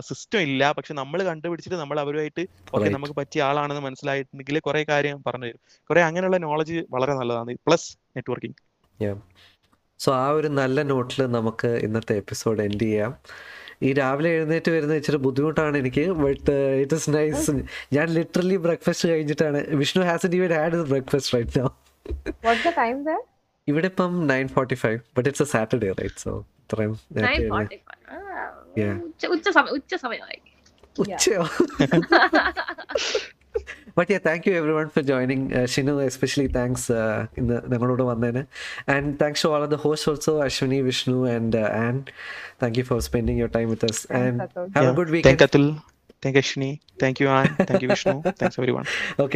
സിസ്റ്റം ഇല്ല. പക്ഷെ നമ്മൾ കണ്ടുപിടിച്ചിട്ട് നമ്മൾ അവരുമായിട്ട് ഓക്കെ. നമുക്ക് പറ്റിയ ആളാണെന്ന് മനസ്സിലായിട്ടുണ്ടെങ്കിൽ കുറെ കാര്യം പറഞ്ഞു തരും. കുറെ അങ്ങനെയുള്ള നോളജ് വളരെ നല്ലതാണ്. പ്ലസ് നെറ്റ്വർക്കിംഗ് സോ ആ ഒരു നല്ല നോട്ടിൽ നമുക്ക് ഇന്നത്തെ എപ്പിസോഡ് എൻഡ് ചെയ്യാം. ഈ രാവിലെ എഴുന്നേറ്റ് വരുന്ന ഇച്ചിരി ബുദ്ധിമുട്ടാണ് എനിക്ക് ബട്ട് ഇറ്റ് ഇസ് നൈസ് ഞാൻ ലിറ്ററലി ബ്രേക്ക്ഫാസ്റ്റ് കഴിഞ്ഞിട്ടാണ്. Vishnu has even had breakfast right no What's the time there? ഇവിടെ ഇപ്പം nine forty five but it's a Saturday right so ഇത്രയും ഉച്ച സമയം ഉച്ച സമയമായി. ഉച്ചയോ? But yeah thank you everyone for joining Shinu especially thanks ഇന്ന് ഞങ്ങളോട് വന്നതിന്. And thanks to all of the host also Ashwini Vishnu and and thank you for spending your time with us. And Atul. Have a good thank weekend Atul thank Ashwini thank you and thank you Vishnu thanks everyone Okay.